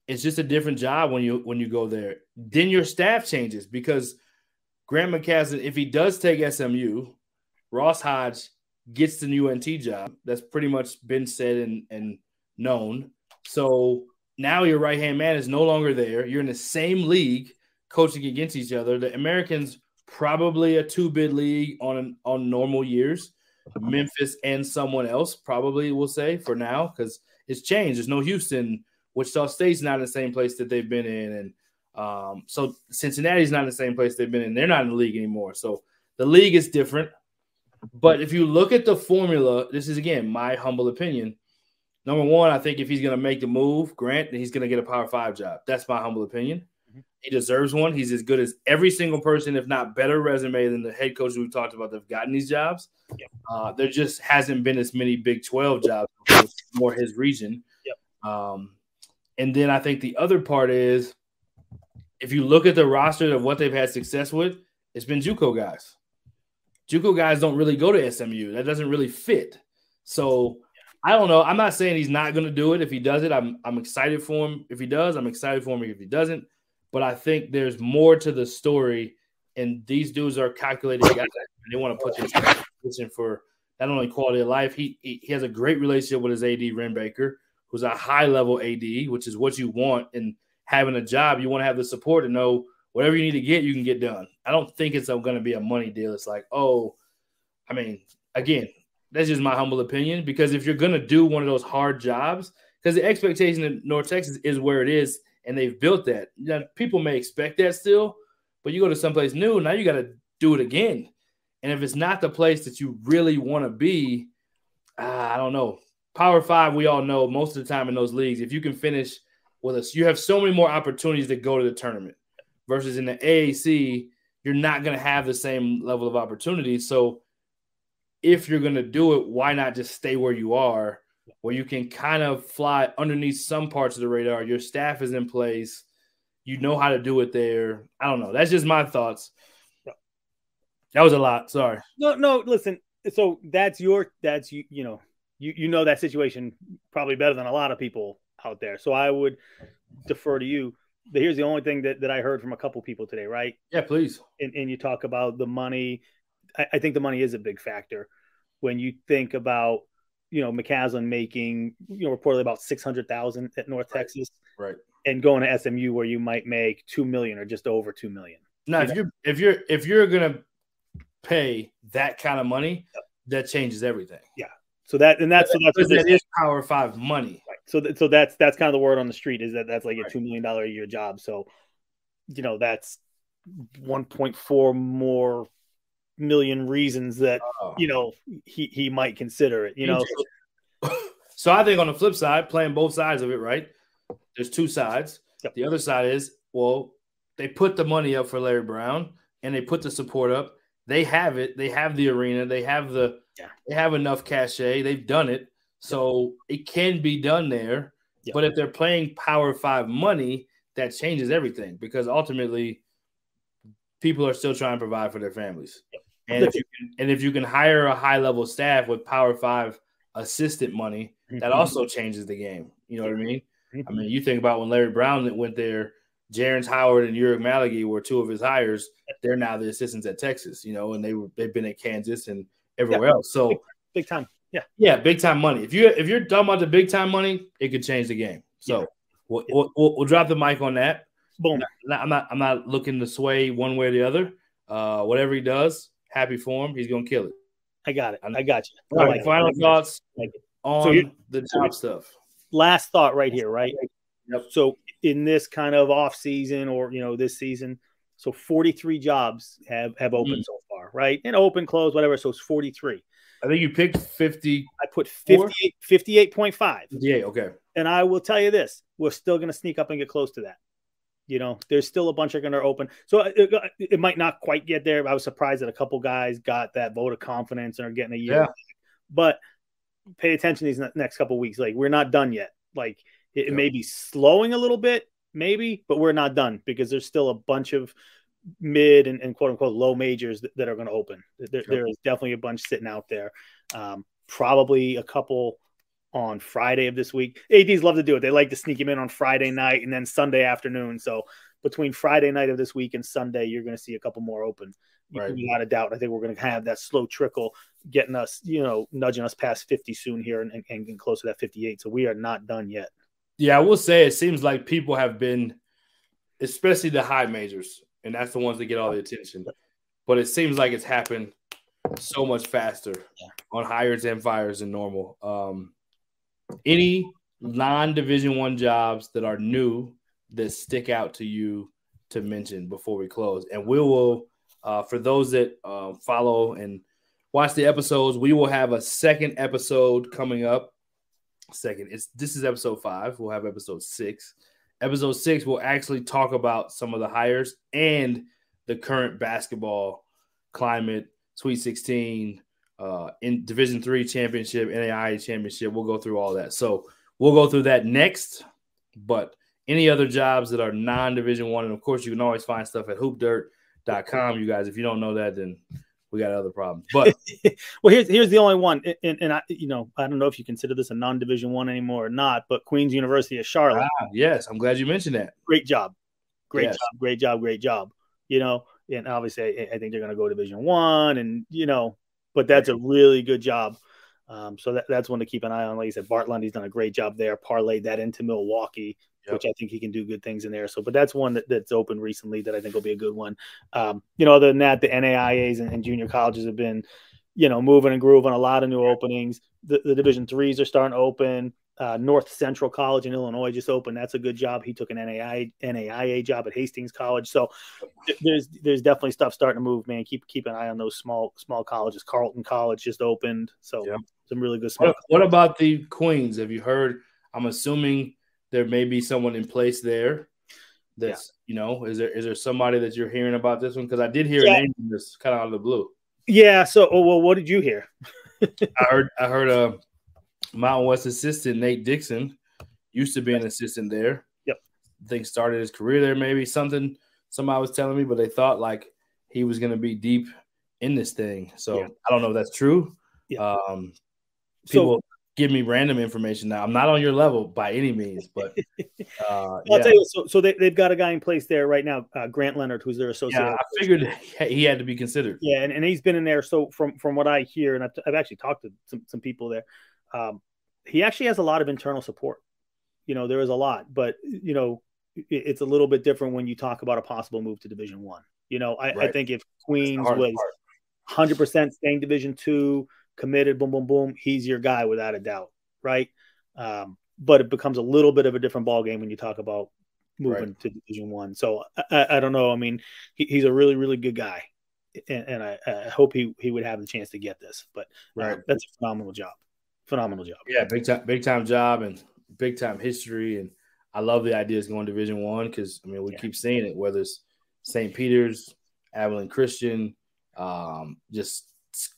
it's just a different job when you when you go there. Then your staff changes because Grant McCasland, if he does take SMU, Ross Hodge gets the UNT job. That's pretty much been said and, and known. So now your right hand man is no longer there. You're in the same league, coaching against each other. The Americans probably a two bid league on on normal years. Memphis and someone else probably will say for now because it's changed. There's no Houston. Wichita State's not in the same place that they've been in, and um, so Cincinnati's not in the same place they've been in. They're not in the league anymore. So the league is different. But if you look at the formula, this is again my humble opinion. Number one, I think if he's going to make the move, Grant, then he's going to get a Power Five job. That's my humble opinion. Mhm. He deserves one. He's as good as every single person, if not better resume than the head coaches we've talked about that've gotten these jobs. Yep. Uh, there just hasn't been as many Big 12 jobs, more his region. Yep. Um, and then I think the other part is if you look at the roster of what they've had success with, it's been JUCO guys. JUCO guys don't really go to SMU. That doesn't really fit. So I don't know. I'm not saying he's not going to do it. If he does it, I'm I'm excited for him. If he does, I'm excited for him. If he doesn't, but I think there's more to the story, and these dudes are calculated guys. They want to put this position for not only quality of life. He, he he has a great relationship with his AD Wren Baker, who's a high level AD, which is what you want. And having a job, you want to have the support to know whatever you need to get, you can get done. I don't think it's going to be a money deal. It's like, oh, I mean, again, that's just my humble opinion. Because if you're going to do one of those hard jobs, because the expectation in North Texas is where it is, and they've built that. Now, people may expect that still, but you go to someplace new, now you got to do it again. And if it's not the place that you really want to be, ah, I don't know. Power five, we all know most of the time in those leagues, if you can finish with us, you have so many more opportunities to go to the tournament versus in the AAC, you're not going to have the same level of opportunity. So if you're going to do it, why not just stay where you are, where you can kind of fly underneath some parts of the radar? Your staff is in place. You know how to do it there. I don't know. That's just my thoughts. That was a lot. Sorry. No, no. Listen. So that's your that's you. You know, you you know that situation probably better than a lot of people out there. So I would defer to you. Here's the only thing that, that I heard from a couple people today, right? Yeah, please. And, and you talk about the money. I, I think the money is a big factor when you think about you know McCasland making you know reportedly about six hundred thousand at North Right. Texas, Right. and going to SMU where you might make two million or just over two million. Now, if you're if you're if you're gonna pay that kind of money, that changes everything. Yeah. So that and that's so that's Because what this that is Power Five money. Right. So, th- so that's that's kind of the word on the street is that that's like a two million dollar a year job. So, you know, that's one point four more million reasons that Oh. you know he he might consider it. You know, so, *laughs* So I think on the flip side, playing both sides of it, right? There's two sides. Yep. The other side is, well, they put the money up for Larry Brown and they put the support up. They have it. They have the arena. They have the. Yeah. They have enough cachet. They've done it, so it can be done there. Yep. But if they're playing Power Five money, that changes everything because ultimately, people are still trying to provide for their families. And if you can, and if you can hire a high level staff with Power Five assistant money, that mm-hmm. also changes the game. You know what I mean? Mm-hmm. I mean, you think about when Larry Brown went there, Jerrance Howard and Ulric Maligi were two of his hires. They're now the assistants at Texas, you know, and they were they've been at Kansas and everywhere else. So big time. Yeah, yeah, big time money. If you if you're talking about the big time money, it could change the game. So Yeah. we'll, we'll, we'll, we'll drop the mic on that. boom. I'm not I'm not looking to sway one way or the other. Uh, whatever he does, happy for him. He's gonna kill it. I got it. I got you. All right, like final thoughts Like on So the job stuff. Last thought right here, right? Yep. So in this kind of off season or you know this season, so 43 jobs have have opened Mm. so far, right? And open, close, whatever. So it's 43. I think you picked 50. I put Four? 58 58.5. Yeah, okay. And I will tell you this: we're still going to sneak up and get close to that. You know, there's still a bunch are going to open, so uh, it, uh, it might not quite get there. I was surprised that a couple guys got that vote of confidence and are getting a year. Yeah. But pay attention these next couple weeks. Like we're not done yet. Like it, it may be slowing a little bit, maybe, but we're not done because there's still a bunch of mid and, and quote unquote low majors that, that are going to open. There, Sure. there is definitely a bunch sitting out there. Um, probably a couple on Friday of this week. ADs love to do it. They like to sneak him in on Friday night and then Sunday afternoon. So between Friday night of this week and Sunday, you're going to see a couple more open. Right. Without a doubt, I think we're going to have that slow trickle getting us, you know, nudging us past 50 soon here and, and, and getting close to that 58. So we are not done yet. Yeah, I will say it seems like people have been, especially the high majors, and that's the ones that get all the attention. But it seems like it's happened so much faster on hires and fires than normal. Um, any non-division one jobs that are new that stick out to you to mention before we close, and we will, uh, for those that uh, follow and watch the episodes, we will have a second episode coming up second. It's this is episode five. We'll have episode six. Episode six, we'll actually talk about some of the hires and the current basketball climate, Sweet 16, uh, in Division Three championship, NAIA championship. We'll go through all that. So we'll go through that next. But any other jobs that are non-division one, and of course, you can always find stuff at hoopdirt.com. You guys, if you don't know that, then we got other problems. *laughs* But well, here's here's the only one, and, and I, you know, I don't know if you consider this a non-division one anymore or not, but Queens University of Charlotte, ah, yes, I'm glad you mentioned that. great job, great Yes. job, great job, great job. You know, and obviously, I, I think they're going to go Division One, and you know, but that's a really good job. Um, so that, that's one to keep an eye on. Like you said, Bart Lundy's done a great job there. Parlayed that into Milwaukee, Yep. which I think he can do good things in there. So, but that's one that, that's open recently that I think will be a good one. Um, you know, other than that, the NAIAs and, and junior colleges have been, you know, moving and grooving. A lot of new openings. The, the Division threes are starting to open. Uh, North Central College in Illinois just opened. That's a good job. He took an NAIA, NAIA job at Hastings College. So th- there's there's definitely stuff starting to move, man. Keep keep an eye on those small small colleges. Carleton College just opened. So some really good small. What, what about the Queens? Have you heard? I'm assuming there may be someone in place there. That's you know, is there is there somebody that you're hearing about this one? Because I did hear Yeah. a name this kind of out of the blue. Yeah. So oh, well, what did you hear? *laughs* I heard I heard a Mountain West assistant Nate Dixon used to be an assistant there. Yep. I think started his career there. Maybe something somebody was telling me, but they thought like he was going to be deep in this thing. So Yeah. I don't know if that's true. Yeah. Um, So- people give me random information now. I'm not on your level by any means, but *laughs* uh, I'll yeah. tell you. So, so they, they've got a guy in place there right now, uh, Grant Leonard, who's their associate. yeah, I figured *laughs* he had to be considered. Yeah, and, and he's been in there. So from from what I hear, and I've, I've actually talked to some, some people there, um, he actually has a lot of internal support. You know, there is a lot, but you know, it, it's a little bit different when you talk about a possible move to Division One. You know, I, I think if Queens was hundred percent staying Division Two, committed, boom, boom, boom, he's your guy without a doubt, right? Um, but it becomes a little bit of a different ball game when you talk about moving to Division One. So I, I, don't know. I mean, he, he's a really, really good guy, and, and I, I hope he he would have the chance to get this. But uh, Right. that's a phenomenal job, phenomenal job. Yeah, big time, big time job and big time history, and I love the ideas going Division One because I mean we Yeah. keep seeing it whether it's St. Peter's, Abilene Christian, um, just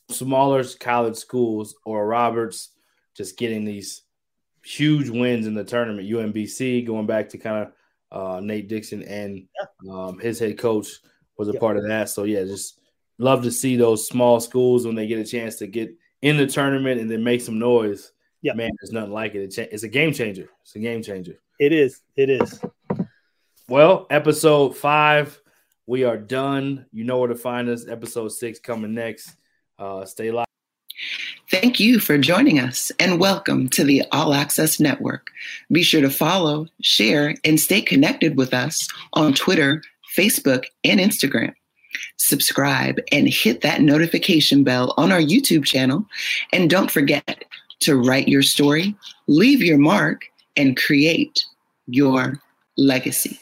smaller college schools Oral Roberts, just getting these huge wins in the tournament. UMBC going back to kind of uh, Nate Dixon and um, his head coach was a part of that. So yeah, just love to see those small schools when they get a chance to get in the tournament and then make some noise. Yeah. man, there's nothing like it. It It's a game changer. It's a game changer. It is, it is. Well, episode five, we are done. You know where to find us. Episode six coming next. Uh, stay live. Thank you for joining us and welcome to the All Access Network. Be sure to follow, share, and stay connected with us on Twitter, Facebook, and Instagram. Subscribe and hit that notification bell on our YouTube channel. And don't forget to write your story, leave your mark, and create your legacy.